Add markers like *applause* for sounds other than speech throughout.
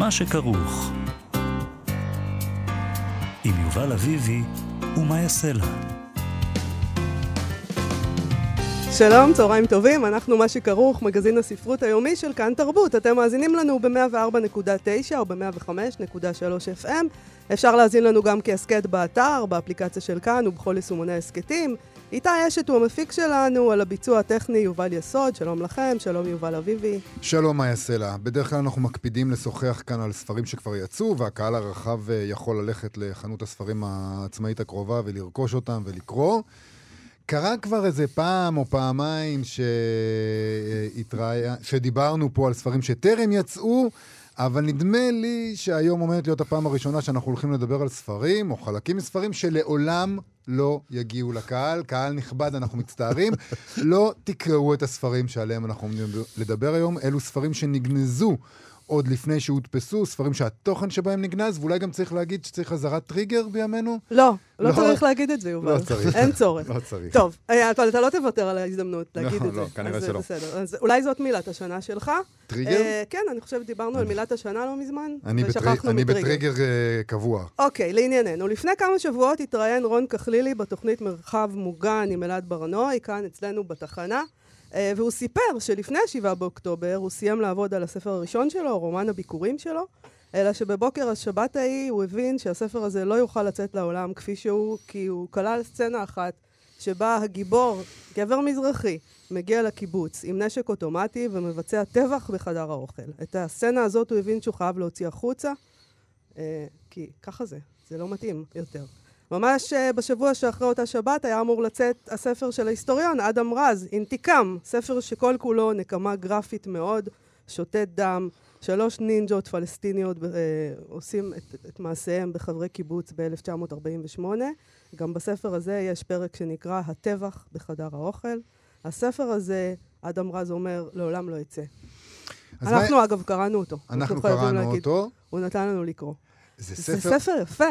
מה שכרוך. עם יובל אביבי ומה יעשה לה. שלום, צהריים טובים, אנחנו מה שכרוך, מגזין הספרות היומי של כאן תרבות. אתם מאזינים לנו ב-104.9 או ב-105.3 FM. אפשר להאזין לנו גם כהסכת באתר, באפליקציה של כאן ובכל יישומוני הסכתים. איתי אשת הוא המפיק שלנו, על הביצוע הטכני יובל יסוד, שלום לכם, שלום יובל אביבי. שלום מאיה סלע. בדרך כלל אנחנו מקפידים לשוחח כאן על ספרים שכבר יצאו, והקהל הרחב אה, יכול ללכת לחנות הספרים העצמאית הקרובה ולרכוש אותם ולקרוא. קרה כבר איזה פעם או פעמיים שהתרא... שדיברנו פה על ספרים שטרם יצאו, אבל נדמה לי שהיום עומדת להיות הפעם הראשונה שאנחנו הולכים לדבר על ספרים, או חלקים מספרים, שלעולם לא יגיעו לקהל. קהל נכבד, אנחנו מצטערים. *laughs* לא תקראו את הספרים שעליהם אנחנו עומדים לדבר היום. אלו ספרים שנגנזו עוד לפני שהודפסו, ספרים שהתוכן שבהם נגנז, ואולי גם צריך להגיד שצריך אזהרת טריגר בימינו? לא, לא, לא צריך להגיד את זה, יובל. לא צריך. אין צורך. לא צריך. טוב, אה, אבל אתה לא תוותר על ההזדמנות להגיד לא, את זה. לא, כנראה אז שלא. בסדר. אז אולי זאת מילת השנה שלך. טריגר? אה, כן, אני חושבת דיברנו על מילת השנה לא מזמן, אני, ושכחנו בטריג, אני מטריגר. בטריגר אה, קבוע. אוקיי, לענייננו. לפני כמה שבועות התראיין רון כחלילי בתוכנית מרחב מוגן עם אלעד ברנועי, כאן אצלנו בתחנה, אה, והוא סיפר שלפני 7 באוקטובר הוא סיים לעבוד על הספר הראשון שלו, רומן הביקורים שלו, אלא שבבוקר השבת ההיא הוא הבין שהספר הזה לא יוכל לצאת לעולם כפי שהוא, כי הוא כלל סצנה אחת שבה הגיבור, גבר מזרחי, מגיע לקיבוץ עם נשק אוטומטי ומבצע טבח בחדר האוכל. את הסצנה הזאת הוא הבין שהוא חייב להוציא החוצה, אה, כי ככה זה, זה לא מתאים יותר. ממש אה, בשבוע שאחרי אותה שבת היה אמור לצאת הספר של ההיסטוריון אדם רז, אינתיקם, ספר שכל כולו נקמה גרפית מאוד, שותת דם, שלוש נינג'ות פלסטיניות אה, עושים את, את מעשיהם בחברי קיבוץ ב-1948. גם בספר הזה יש פרק שנקרא הטבח בחדר האוכל. הספר הזה, אדם רז אומר, לעולם לא יצא. אנחנו מה... אגב קראנו אותו. אנחנו קראנו להגיד. אותו. הוא נתן לנו לקרוא. זה זה ספר... ספר יפה,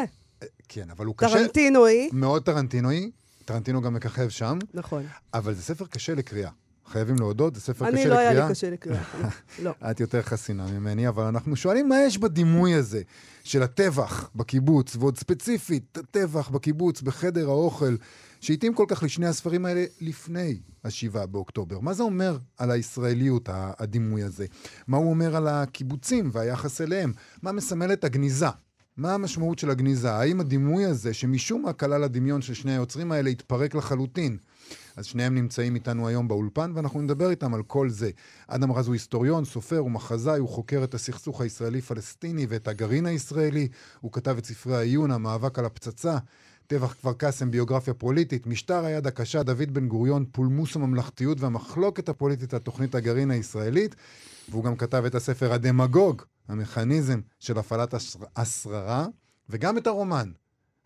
כן, אבל הוא קשה... טרנטינואי. מאוד טרנטינואי. טרנטינו גם מככב שם, נכון. אבל זה ספר קשה לקריאה. חייבים להודות, זה ספר אני קשה לא לקריאה. היה לי קשה לקריאה. *laughs* לא. את יותר חסינה ממני, אבל אנחנו שואלים מה יש בדימוי הזה של הטבח בקיבוץ, ועוד ספציפית, הטבח בקיבוץ, בחדר האוכל, שהתאים כל כך לשני הספרים האלה לפני השבעה באוקטובר. מה זה אומר על הישראליות, הדימוי הזה? מה הוא אומר על הקיבוצים והיחס אליהם? מה מסמלת הגניזה? מה המשמעות של הגניזה? האם הדימוי הזה, שמשום מה כלל הדמיון של שני היוצרים האלה, התפרק לחלוטין? אז שניהם נמצאים איתנו היום באולפן, ואנחנו נדבר איתם על כל זה. אדם רז הוא היסטוריון, סופר, הוא מחזאי, הוא חוקר את הסכסוך הישראלי-פלסטיני ואת הגרעין הישראלי. הוא כתב את ספרי העיון, המאבק על הפצצה, טבח כפר קאסם, ביוגרפיה פוליטית, משטר היד הקשה, דוד בן גוריון, פולמוס הממלכתיות והמחלוקת הפוליטית על תוכנית הגרעין הישראלית. והוא גם כתב את הספר הדמגוג, המכניזם של הפעלת השר- השררה, וגם את הרומן.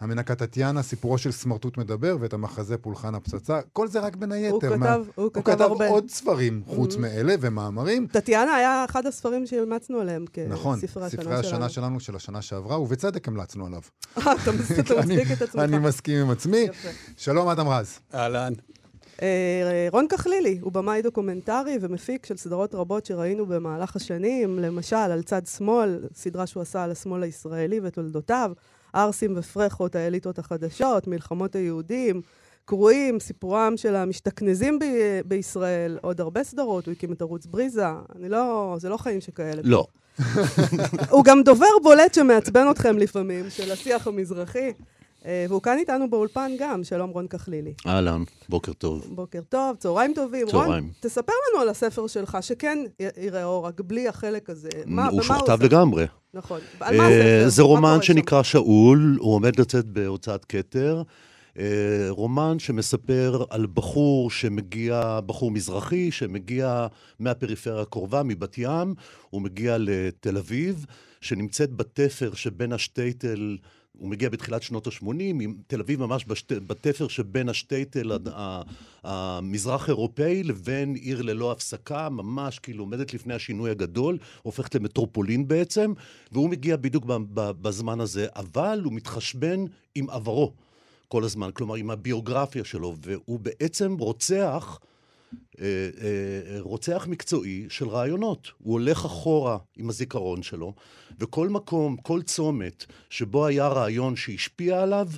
המנקה טטיאנה, סיפורו של סמרטוט מדבר, ואת המחזה פולחן הפצצה. כל זה רק בין היתר. הוא כתב- מה- הוא הוא כתב כתב הרבה. עוד ספרים חוץ Mhm. מאלה, ומאמרים. טטיאנה היה אחד הספרים שאימצנו עליהם נכון, כספרי השנה ספרי השנה שלנו. שלנו של השנה שעברה, ובצדק המלצנו עליו. אה, אתה מצדיק את עצמך. אני מסכים עם עצמי. יפה. שלום, אדם רז. אהלן. אה, רון כחלילי הוא במאי דוקומנטרי ומפיק של סדרות רבות שראינו במהלך השנים, למשל על צד שמאל, סדרה שהוא עשה על השמאל הישראלי ותולדותיו, ערסים ופרחות, האליטות החדשות, מלחמות היהודים, קרואים, סיפורם של המשתכנזים ב- בישראל, עוד הרבה סדרות, הוא הקים את ערוץ בריזה, אני לא, זה לא חיים שכאלה. לא. הוא גם דובר בולט שמעצבן אתכם לפעמים, של השיח המזרחי. אה, והוא כאן איתנו באולפן גם, שלום רון כחלילי. אהלן, בוקר טוב. בוקר טוב, צהריים טובים. צהריים. רון, תספר לנו על הספר שלך, שכן יראה אור, רק בלי החלק הזה. מה, הוא שוכתב? לגמרי. נכון. על מה אה, הספר? זה רומן? שנקרא שאול, הוא עומד לצאת בהוצאת כתר. אה, רומן שמספר על בחור שמגיע, בחור מזרחי, שמגיע מהפריפריה הקרובה, מבת ים, הוא מגיע לתל אביב, שנמצאת בתפר שבין השטייטל הוא מגיע בתחילת שנות ה-80, תל אביב ממש בשט... בתפר שבין השטייטל המזרח אירופאי לבין עיר ללא הפסקה, ממש כאילו עומדת לפני השינוי הגדול, הופכת למטרופולין בעצם, והוא מגיע בדיוק בזמן הזה, אבל הוא מתחשבן עם עברו כל הזמן, כלומר עם הביוגרפיה שלו, והוא בעצם רוצח רוצח מקצועי של רעיונות. הוא הולך אחורה עם הזיכרון שלו, וכל מקום, כל צומת שבו היה רעיון שהשפיע עליו,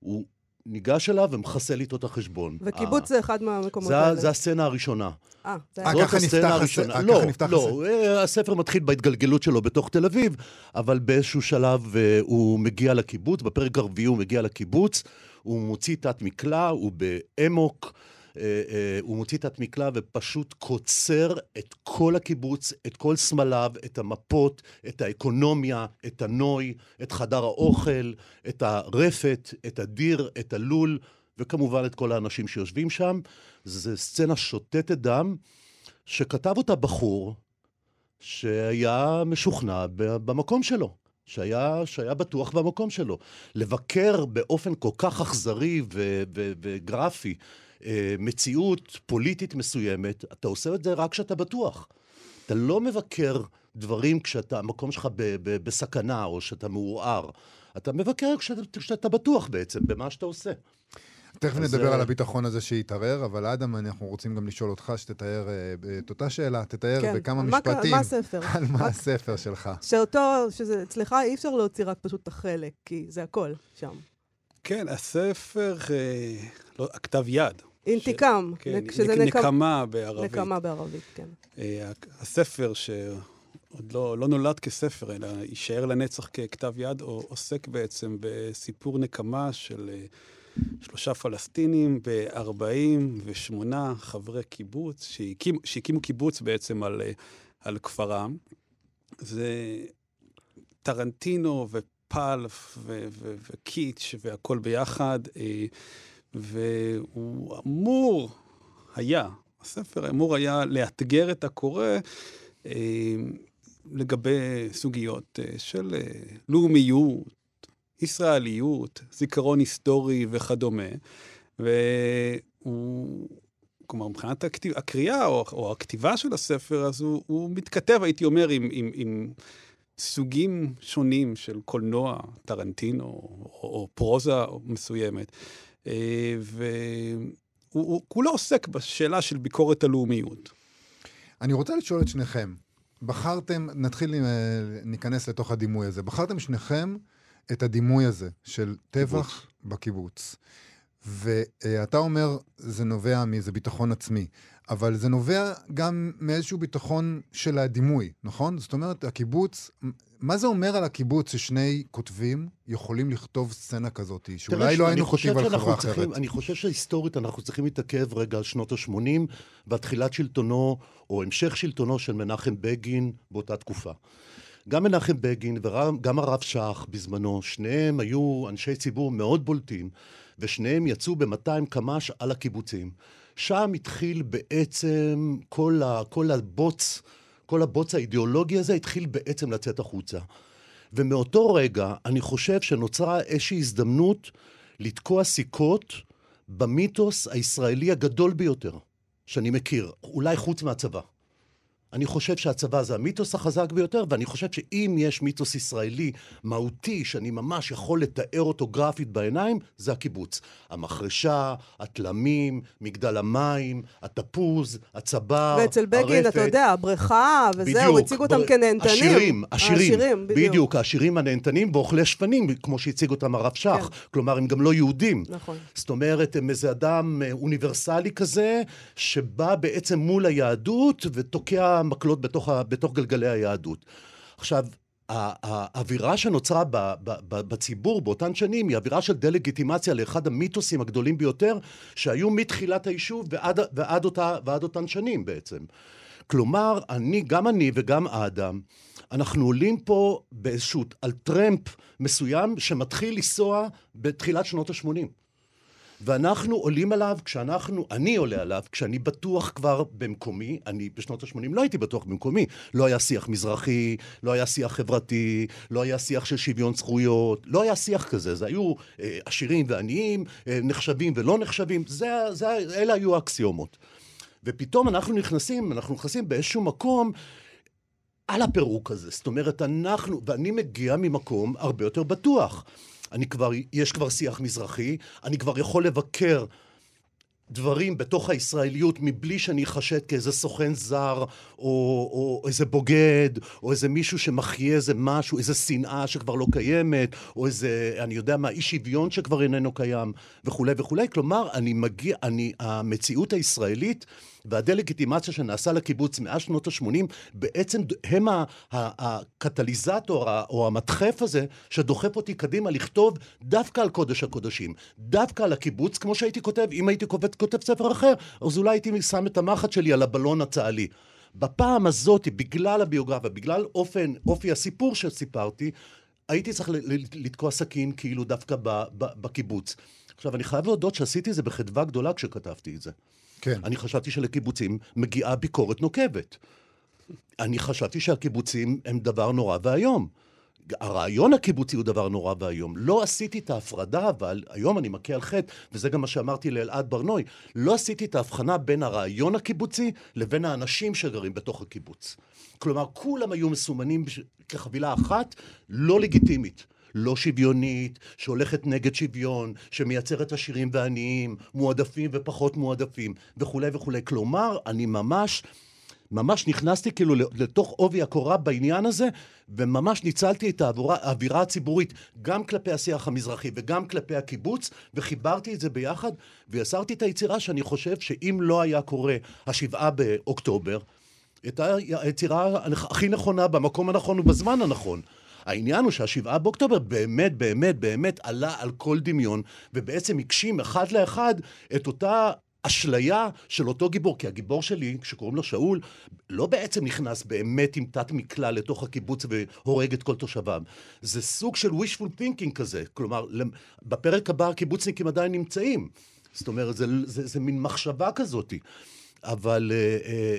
הוא ניגש אליו ומחסל איתו את החשבון. וקיבוץ אה, זה אחד מהמקומות זה, האלה. זה הסצנה הראשונה. אה, אה, ככה הסצנה נפתח הראשונה. הס- אה, לא, לא, אה, הספר מתחיל בהתגלגלות שלו בתוך תל אביב, אבל באיזשהו שלב אה, הוא מגיע לקיבוץ, בפרק הרביעי הוא מגיע לקיבוץ, הוא מוציא תת מקלע, הוא באמוק. אה, אה, הוא מוציא תת מקלע ופשוט קוצר את כל הקיבוץ, את כל סמליו, את המפות, את האקונומיה, את הנוי, את חדר האוכל, את הרפת, את הדיר, את הלול, וכמובן את כל האנשים שיושבים שם. זו סצנה שותתת דם, שכתב אותה בחור שהיה משוכנע במקום שלו. שהיה, שהיה בטוח במקום שלו. לבקר באופן כל כך אכזרי וגרפי מציאות פוליטית מסוימת, אתה עושה את זה רק כשאתה בטוח. אתה לא מבקר דברים כשאתה, המקום שלך ב- ב- בסכנה או שאתה מעורער. אתה מבקר כשאתה, כשאתה בטוח בעצם במה שאתה עושה. תכף אז, נדבר אה, על הביטחון הזה שהתערער, אבל אדם, אנחנו רוצים גם לשאול אותך שתתאר אה, את אותה שאלה, תתאר כן, בכמה מה משפטים. מה הספר? על מה רק- הספר שלך. שאותו, שזה, אצלך אי אפשר להוציא רק פשוט את החלק, כי זה הכל שם. כן, הספר, אה, לא, הכתב יד. אינתיקם, כן, שזה נק- נקמה. בערבית. נקמה בערבית, כן. אה, הספר שעוד לא, לא נולד כספר, אלא יישאר לנצח ככתב יד, או- עוסק בעצם בסיפור נקמה של אה, שלושה פלסטינים ב-48 חברי קיבוץ, שהקים, שהקימו קיבוץ בעצם על, אה, על כפרם. זה טרנטינו ופלף וקיץ' והכל ביחד, אה, והוא אמור היה, הספר אמור היה לאתגר את הקורא אה, לגבי סוגיות אה, של אה, לאומיות, ישראליות, זיכרון היסטורי וכדומה. והוא, כלומר, מבחינת הכתיב, הקריאה או, או הכתיבה של הספר, אז הוא, הוא מתכתב, הייתי אומר, עם, עם, עם סוגים שונים של קולנוע, טרנטינו, או, או פרוזה מסוימת. אה, והוא הוא כולו עוסק בשאלה של ביקורת הלאומיות. אני רוצה לשאול את שניכם, בחרתם, נתחיל, אה, ניכנס לתוך הדימוי הזה, בחרתם שניכם את הדימוי הזה של טבח בקיבוץ. ואתה אומר, זה נובע מאיזה ביטחון עצמי, אבל זה נובע גם מאיזשהו ביטחון של הדימוי, נכון? זאת אומרת, הקיבוץ, מה זה אומר על הקיבוץ ששני כותבים יכולים לכתוב סצנה כזאת, שאולי לא היינו כותבים על חברה צריכים- אחרת? אני חושב שהיסטורית אנחנו צריכים להתעכב רגע על שנות ה-80 ועל תחילת שלטונו, או המשך שלטונו של מנחם בגין באותה תקופה. גם מנחם בגין וגם הרב שך בזמנו, שניהם היו אנשי ציבור מאוד בולטים, ושניהם יצאו ב-200 קמ"ש על הקיבוצים. שם התחיל בעצם כל, ה, כל הבוץ, כל הבוץ האידיאולוגי הזה התחיל בעצם לצאת החוצה. ומאותו רגע אני חושב שנוצרה איזושהי הזדמנות לתקוע סיכות במיתוס הישראלי הגדול ביותר שאני מכיר, אולי חוץ מהצבא. אני חושב שהצבא זה המיתוס החזק ביותר, ואני חושב שאם יש מיתוס ישראלי מהותי, שאני ממש יכול לתאר אותו גרפית בעיניים, זה הקיבוץ. המחרשה, התלמים, מגדל המים, התפוז, הצבר, ואצל בגין, אתה יודע, הבריכה וזה, הוא הציג אותם בר- כנהנתנים. עשירים, עשירים. העשירים, בדיוק. בדיוק, העשירים הנהנתנים ואוכלי שפנים, כמו שהציג אותם הרב שך. כן. כלומר, הם גם לא יהודים. נכון. זאת אומרת, הם איזה אדם אה, אוניברסלי כזה, שבא בעצם מול היהדות ותוקע מקלות בתוך, בתוך גלגלי היהדות. עכשיו, האווירה שנוצרה בציבור באותן שנים היא אווירה של דה-לגיטימציה לאחד המיתוסים הגדולים ביותר שהיו מתחילת היישוב ועד, ועד, אותה, ועד אותן שנים בעצם. כלומר, אני, גם אני וגם האדם, אנחנו עולים פה באיזשהו, על טרמפ מסוים שמתחיל לנסוע בתחילת שנות ה-80. ואנחנו עולים עליו כשאנחנו, אני עולה עליו כשאני בטוח כבר במקומי, אני בשנות ה-80 לא הייתי בטוח במקומי, לא היה שיח מזרחי, לא היה שיח חברתי, לא היה שיח של שוויון זכויות, לא היה שיח כזה, זה היו אה, עשירים ועניים, אה, נחשבים ולא נחשבים, זה, זה, אלה היו האקסיומות. ופתאום אנחנו נכנסים, אנחנו נכנסים באיזשהו מקום על הפירוק הזה. זאת אומרת, אנחנו, ואני מגיע ממקום הרבה יותר בטוח. אני כבר, יש כבר שיח מזרחי, אני כבר יכול לבקר דברים בתוך הישראליות מבלי שאני אחשד כאיזה סוכן זר, או, או איזה בוגד, או איזה מישהו שמחיה איזה משהו, איזה שנאה שכבר לא קיימת, או איזה, אני יודע מה, אי שוויון שכבר איננו קיים, וכולי וכולי. כלומר, אני מגיע, אני, המציאות הישראלית והדה-לגיטימציה שנעשה לקיבוץ מאז שנות ה-80, בעצם הם הקטליזטור או המדחף הזה שדוחף אותי קדימה לכתוב דווקא על קודש הקודשים, דווקא על הקיבוץ, כמו שהייתי כותב, אם הייתי כותב, כותב ספר אחר, אז אולי הייתי שם את המחט שלי על הבלון הצה"לי. בפעם הזאת, בגלל הביוגרפיה, בגלל אופן, אופי הסיפור שסיפרתי, הייתי צריך לתקוע סכין כאילו דווקא בקיבוץ. עכשיו, אני חייב להודות שעשיתי את זה בחדווה גדולה כשכתבתי את זה. כן. אני חשבתי שלקיבוצים מגיעה ביקורת נוקבת. אני חשבתי שהקיבוצים הם דבר נורא ואיום. הרעיון הקיבוצי הוא דבר נורא ואיום. לא עשיתי את ההפרדה, אבל היום אני מכה על חטא, וזה גם מה שאמרתי לאלעד ברנוי, לא עשיתי את ההבחנה בין הרעיון הקיבוצי לבין האנשים שגרים בתוך הקיבוץ. כלומר, כולם היו מסומנים כחבילה אחת לא לגיטימית. לא שוויונית, שהולכת נגד שוויון, שמייצרת עשירים ועניים, מועדפים ופחות מועדפים, וכולי וכולי. כלומר, אני ממש... ממש נכנסתי כאילו לתוך עובי הקורה בעניין הזה, וממש ניצלתי את האווירה, האווירה הציבורית, גם כלפי השיח המזרחי וגם כלפי הקיבוץ, וחיברתי את זה ביחד, ויצרתי את היצירה שאני חושב שאם לא היה קורה השבעה באוקטובר, הייתה היצירה הכי נכונה במקום הנכון ובזמן הנכון. העניין הוא שהשבעה באוקטובר באמת, באמת, באמת עלה על כל דמיון, ובעצם הגשים אחד לאחד את אותה אשליה של אותו גיבור, כי הגיבור שלי, שקוראים לו שאול, לא בעצם נכנס באמת עם תת מקלע לתוך הקיבוץ והורג את כל תושביו. זה סוג של wishful thinking כזה. כלומר, בפרק הבא הקיבוצניקים עדיין נמצאים. זאת אומרת, זה, זה, זה מין מחשבה כזאתי. אבל אה, אה,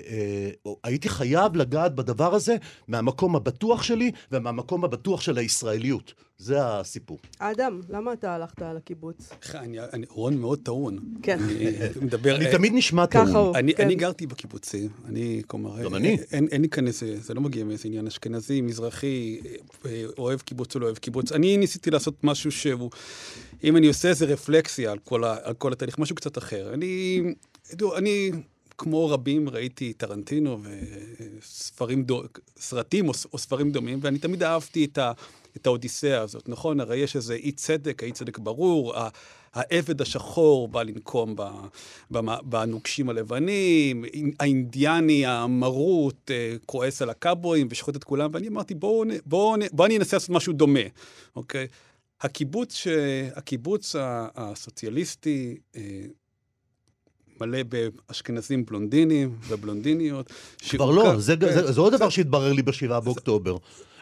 אה, הייתי חייב לגעת בדבר הזה מהמקום הבטוח שלי ומהמקום הבטוח של הישראליות. זה הסיפור. אדם, למה אתה הלכת על הקיבוץ? אני, אני, רון מאוד טעון. כן. אני *laughs* מדבר... אני תמיד נשמע טעון. ככה הוא, אני, כן. אני גרתי בקיבוצים, אני, כלומר... גם אני. אין, אין לי כאן איזה, זה לא מגיע מאיזה עניין אשכנזי, מזרחי, אה, אוהב קיבוץ או לא אוהב קיבוץ. אני ניסיתי לעשות משהו שהוא, אם אני עושה איזה רפלקסיה על כל, ה, על כל התהליך, משהו קצת אחר. אני, תראו, אני... כמו רבים ראיתי טרנטינו וספרים, דו, סרטים או, או ספרים דומים, ואני תמיד אהבתי את, ה, את האודיסאה הזאת, נכון? הרי יש איזה אי צדק, האי צדק ברור, העבד השחור בא לנקום בנוקשים הלבנים, האינדיאני המרוט אה, כועס על הקאבויים ושוחט את כולם, ואני אמרתי, בואו בוא, בוא, בוא אני אנסה לעשות משהו דומה, אוקיי? הקיבוץ. הקיבוץ הסוציאליסטי אה, מלא באשכנזים בלונדינים ובלונדיניות. כבר לא, זה, זה, זה, זה עוד דבר שהתברר לי בשבעה באוקטובר.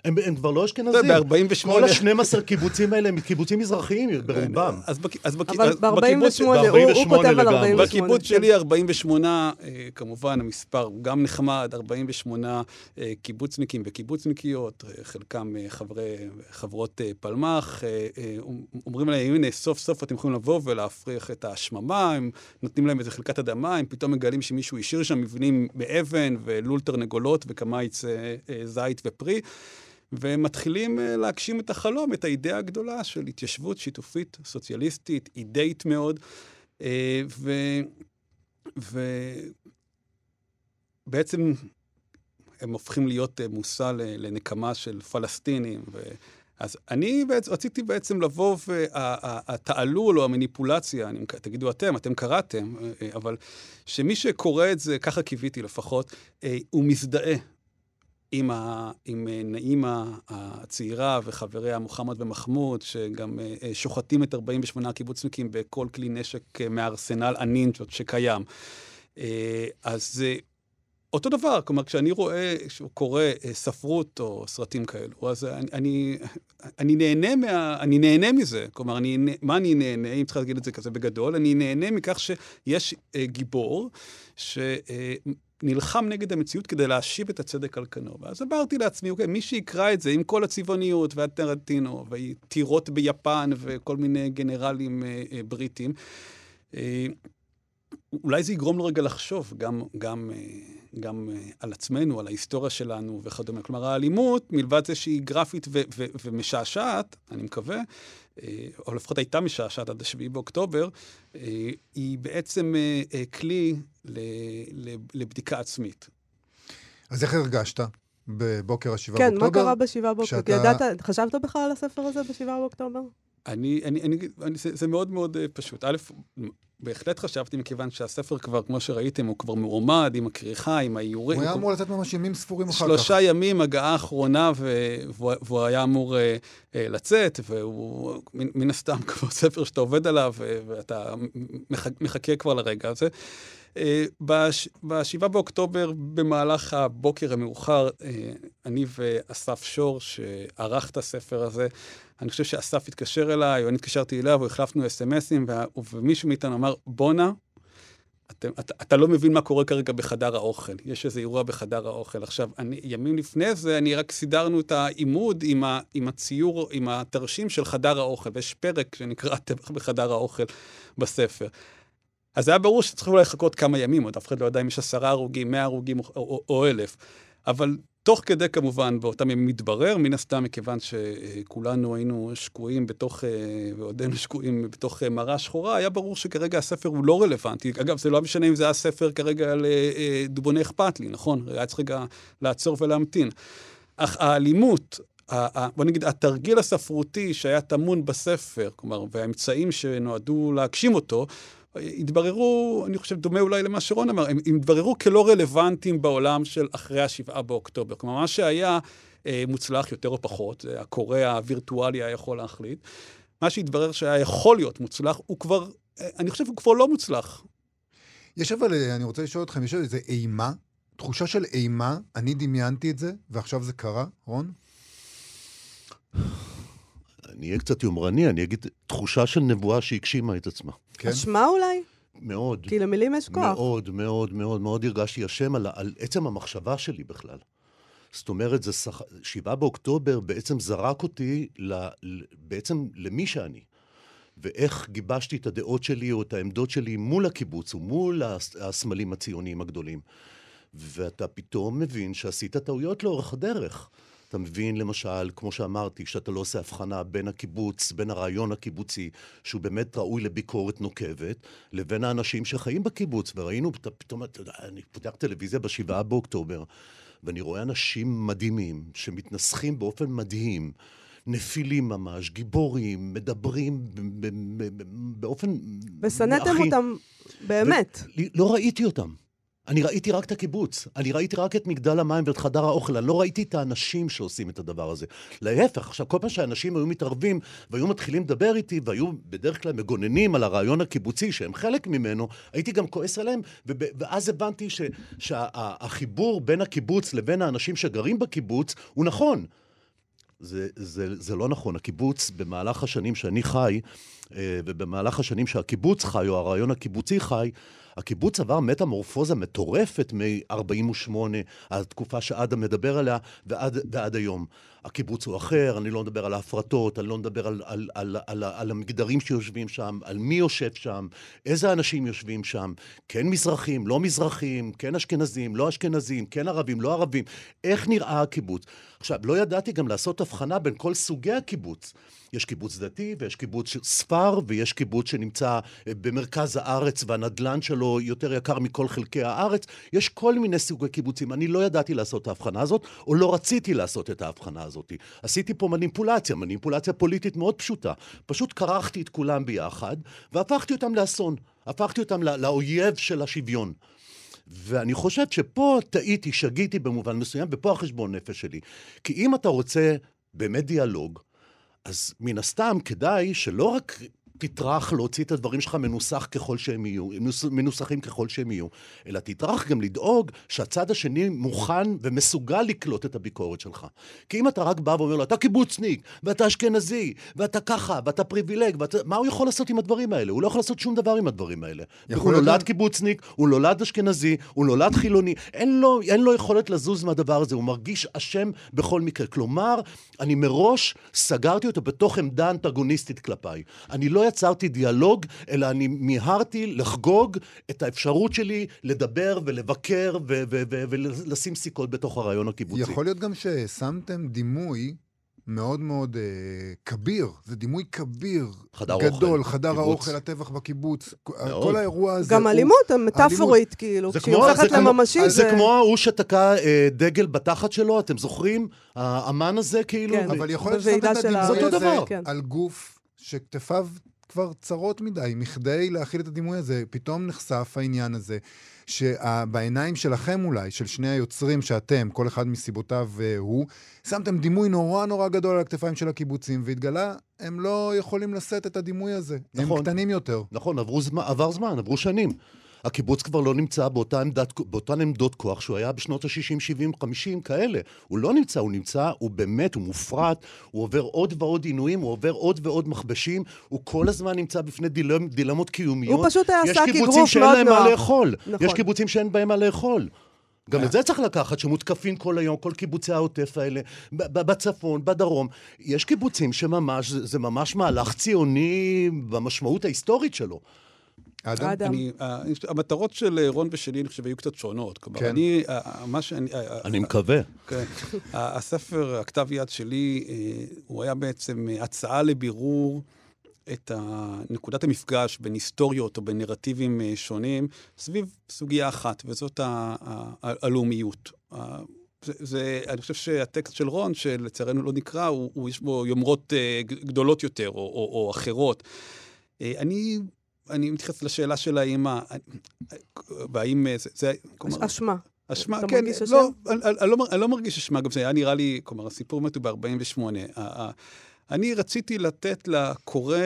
הם, הם כבר לא אשכנזים. ב-48... כל ה-12 קיבוצים האלה הם קיבוצים מזרחיים ברובם. אז, בק, אז בק, אבל ב-48, הוא, כותב על 48. בקיבוץ שלי 48, אה, כמובן המספר הוא גם נחמד, 48 אה, קיבוצניקים וקיבוצניקיות, אה, חלקם חברי, חברות פלמ"ח, אומרים להם, הנה, סוף סוף אתם יכולים לבוא ולהפריח את השממה, הם נותנים להם איזה חלקת אדמה, הם פתאום מגלים שמישהו השאיר שם מבנים מאבן ולול תרנגולות וכמייץ זית ופרי. ומתחילים אה, להגשים את החלום, את האידאה הגדולה של התיישבות שיתופית, סוציאליסטית, אידאית מאוד. אה. ובעצם הם הופכים להיות אה, מושא לנקמה של פלסטינים. ו... אז אני בעצם, רציתי בעצם לבוא, והתעלול או המניפולציה, אני, תגידו אתם, אתם קראתם, אבל שמי שקורא את זה, ככה קיוויתי לפחות, הוא מזדהה עם, ה, עם אה, נעימה הצעירה וחבריה מוחמד ומחמוד, שגם אה, אה, שוחטים את 48 הקיבוצניקים בכל כלי נשק מארסנל הנינג'ות שקיים. אז אותו דבר, כלומר, כשאני רואה, כשהוא קורא ספרות או סרטים כאלו, אז אני, אני, אני, נהנה מה, אני נהנה מזה. כלומר, אני, מה אני נהנה, אם צריך להגיד את זה כזה בגדול? אני נהנה מכך שיש גיבור שנלחם נגד המציאות כדי להשיב את הצדק על כנו. ואז אמרתי לעצמי, אוקיי, מי שיקרא את זה עם כל הצבעוניות והטרנטינו, והטירות ביפן וכל מיני גנרלים אה, אה, בריטים, אה, אולי זה יגרום לו רגע לחשוב גם, גם, אה, גם אה, על עצמנו, על ההיסטוריה שלנו וכדומה. כלומר, האלימות, מלבד זה שהיא גרפית ו- ו- ומשעשעת, אני מקווה, או לפחות הייתה משעשעת עד ה-7 באוקטובר, היא בעצם כלי לבדיקה עצמית. אז איך הרגשת בבוקר ה-7 כן, באוקטובר? כן, מה קרה ב-7 באוקטובר? שאתה... ידעת, חשבת בכלל על הספר הזה ב-7 באוקטובר? אני, אני, אני, אני, זה, זה מאוד מאוד פשוט. א', בהחלט חשבתי, מכיוון שהספר כבר, כמו שראיתם, הוא כבר מועמד עם הכריכה, עם האיורים. הוא היה אמור לצאת ממש ימים ספורים אחר כך. שלושה ימים, הגעה אחרונה. והוא היה אמור uh, uh, לצאת, והוא מן הסתם *laughs* כבר ספר שאתה עובד עליו, ואתה מח... מחכה כבר לרגע הזה. Uh, ב-7 באוקטובר, במהלך הבוקר המאוחר, אני ואסף שור, שערך את הספר הזה, אני חושב שאסף התקשר אליי, או אני התקשרתי אליו, והחלפנו אס.אם.אסים, ומישהו מאיתנו אמר, בואנה, אתה, אתה, אתה לא מבין מה קורה כרגע בחדר האוכל. יש איזה אירוע בחדר האוכל. עכשיו, אני, ימים לפני זה, אני רק סידרנו את העימוד עם, ה, עם הציור, עם התרשים של חדר האוכל, ויש פרק שנקרא טבח בחדר האוכל בספר. אז היה ברור אולי לחכות כמה ימים, עוד אף אחד לא יודע אם יש עשרה הרוגים, מאה הרוגים או, או, או אלף. אבל תוך כדי כמובן, באותם ימים מתברר, מן הסתם, מכיוון שכולנו היינו שקועים בתוך, אה, ועודנו שקועים בתוך אה, מראה שחורה, היה ברור שכרגע הספר הוא לא רלוונטי. אגב, זה לא משנה אם זה היה ספר כרגע על אה, דובוני אכפת לי, נכון? היה צריך רגע לעצור ולהמתין. אך האלימות, בוא נגיד, התרגיל הספרותי שהיה טמון בספר, כלומר, והאמצעים שנועדו להגשים אותו, התבררו, אני חושב, דומה אולי למה שרון אמר, הם התבררו כלא רלוונטיים בעולם של אחרי השבעה באוקטובר. כלומר, מה שהיה אה, מוצלח יותר או פחות, הקורא הווירטואלי היה יכול להחליט, מה שהתברר שהיה יכול להיות מוצלח, הוא כבר, אה, אני חושב, הוא כבר לא מוצלח. יש אבל, אה, אני רוצה לשאול אתכם, יש איזה אימה? תחושה של אימה, אני דמיינתי את זה, ועכשיו זה קרה, רון? אני אהיה קצת יומרני, אני אגיד תחושה של נבואה שהגשימה את עצמה. כן? אשמה אולי? מאוד. כי למילים יש כוח. מאוד, מאוד, מאוד, מאוד הרגשתי אשם על, על עצם המחשבה שלי בכלל. זאת אומרת, זה שח... שבעה באוקטובר בעצם זרק אותי ל... בעצם למי שאני. ואיך גיבשתי את הדעות שלי או את העמדות שלי מול הקיבוץ ומול הסמלים הציוניים הגדולים. ואתה פתאום מבין שעשית טעויות לאורך הדרך. אתה מבין, למשל, כמו שאמרתי, שאתה לא עושה הבחנה בין הקיבוץ, בין הרעיון הקיבוצי, שהוא באמת ראוי לביקורת נוקבת, לבין האנשים שחיים בקיבוץ. וראינו, פתאום, אתה יודע, אני פותח טלוויזיה בשבעה באוקטובר, ואני רואה אנשים מדהימים, שמתנסחים באופן מדהים. נפילים ממש, גיבורים, מדברים באופן... ושנאתם אותם באמת. לא ראיתי אותם. אני ראיתי רק את הקיבוץ, אני ראיתי רק את מגדל המים ואת חדר האוכל, אני לא ראיתי את האנשים שעושים את הדבר הזה. להפך, עכשיו, כל פעם שאנשים היו מתערבים והיו מתחילים לדבר איתי, והיו בדרך כלל מגוננים על הרעיון הקיבוצי, שהם חלק ממנו, הייתי גם כועס עליהם, ואז הבנתי שהחיבור בין הקיבוץ לבין האנשים שגרים בקיבוץ הוא נכון. זה, זה, זה לא נכון. הקיבוץ, במהלך השנים שאני חי, ובמהלך השנים שהקיבוץ חי, או הרעיון הקיבוצי חי, הקיבוץ עבר מטמורפוזה מטורפת מ-48, התקופה שאדם מדבר עליה, ועד, ועד היום. הקיבוץ הוא אחר, אני לא מדבר על ההפרטות, אני לא מדבר על, על, על, על, על המגדרים שיושבים שם, על מי יושב שם, איזה אנשים יושבים שם, כן מזרחים, לא מזרחים, כן אשכנזים, לא אשכנזים, כן ערבים, לא ערבים, איך נראה הקיבוץ. עכשיו, לא ידעתי גם לעשות הבחנה בין כל סוגי הקיבוץ. יש קיבוץ דתי, ויש קיבוץ ספר, ויש קיבוץ שנמצא אה, במרכז הארץ, והנדלן שלו יותר יקר מכל חלקי הארץ. יש כל מיני סוגי קיבוצים. אני לא ידעתי לעשות את ההבחנה הזאת, או לא רציתי לעשות את ההבחנה הזאת. עשיתי פה מניפולציה, מניפולציה פוליטית מאוד פשוטה. פשוט כרכתי את כולם ביחד, והפכתי אותם לאסון. הפכתי אותם לאויב של השוויון. ואני חושב שפה טעיתי, שגיתי במובן מסוים, ופה החשבון נפש שלי. כי אם אתה רוצה באמת דיאלוג, אז מן הסתם כדאי שלא רק תטרח להוציא את הדברים שלך מנוסח ככל שהם יהיו, מנוס, מנוסחים ככל שהם יהיו, אלא תטרח גם לדאוג שהצד השני מוכן ומסוגל לקלוט את הביקורת שלך. כי אם אתה רק בא ואומר לו, אתה קיבוצניק, ואתה אשכנזי, ואתה ככה, ואתה פריבילג, ואתה... מה הוא יכול לעשות עם הדברים האלה? הוא לא יכול לעשות שום דבר עם הדברים האלה. הוא נולד גם- קיבוצניק, הוא נולד אשכנזי, הוא נולד חילוני, אין לו, אין לו יכולת לזוז מהדבר הזה, הוא מרגיש אשם בכל מקרה. כלומר, אני מראש סגרתי אותו בתוך עמדה אנטגוניסטית כלפיי. אני לא יצרתי דיאלוג, אלא אני מיהרתי לחגוג את האפשרות שלי לדבר ולבקר ו- ו- ו- ולשים סיכות בתוך הרעיון הקיבוצי. יכול להיות גם ששמתם דימוי מאוד מאוד אה, כביר, זה דימוי כביר, חדר גדול, אוכל, חדר קיבוץ. האוכל, הטבח בקיבוץ, מאוד. כל האירוע הזה גם הוא- אלימות, המטאפורית, כאילו, זה כשהיא כמו- הופכת זה לממשית, זה זה... כמו ההוא שתקע אה, דגל בתחת שלו, אתם זוכרים? האמן הזה, כאילו... כן. אבל יכול להיות ששמתם את הדימוי זה הזה דבר. כן. על גוף שכתפיו כבר צרות מדי, מכדי להכיל את הדימוי הזה, פתאום נחשף העניין הזה, שבעיניים שלכם אולי, של שני היוצרים שאתם, כל אחד מסיבותיו אה, הוא, שמתם דימוי נורא נורא גדול על הכתפיים של הקיבוצים, והתגלה, הם לא יכולים לשאת את הדימוי הזה. נכון. הם קטנים יותר. נכון, עברו זמן, עבר זמן, עברו שנים. הקיבוץ כבר לא נמצא באותה עמדת, באותן עמדות כוח שהוא היה בשנות ה-60, 70, 50, כאלה. הוא לא נמצא, הוא נמצא, הוא באמת, הוא מופרט, הוא עובר עוד ועוד עינויים, הוא עובר עוד ועוד מכבשים, הוא כל הזמן נמצא בפני דילמ, דילמות קיומיות. הוא פשוט היה יש שק קיבוצים אגרוף שאין מאוד להם נוח. מה לאכול. נכון. יש קיבוצים שאין בהם מה לאכול. גם את זה צריך לקחת, שמותקפים כל היום, כל קיבוצי העוטף האלה, בצפון, בדרום. יש קיבוצים שממש, זה ממש מהלך ציוני במשמעות ההיסטורית שלו. אדם? אדם. אני, ה- המטרות של אה, רון ושלי, אני חושב, היו קצת שונות. כלומר, כן. אני, ה- ה- מה שאני... אני מקווה. כן. הספר, הכתב יד שלי, אה, הוא היה בעצם אה, הצעה לבירור את נקודת המפגש בין היסטוריות או בין נרטיבים אה, שונים סביב סוגיה אחת, וזאת הלאומיות. זה, זה, אני חושב שהטקסט של רון, שלצערנו לא נקרא, הוא, הוא יש בו יומרות אה, גדולות יותר או, או, או אחרות. אה, אני, אני מתייחס לשאלה של האם, ה- והאם אה, זה, זה, כלומר, אשמה. אשמה, אתה כן, מרגיש אשם? לא, אני, אני, אני, לא, אני לא מרגיש אשמה, גם זה היה נראה לי, כלומר, הסיפור הוא ב-48. אני רציתי לתת לקורא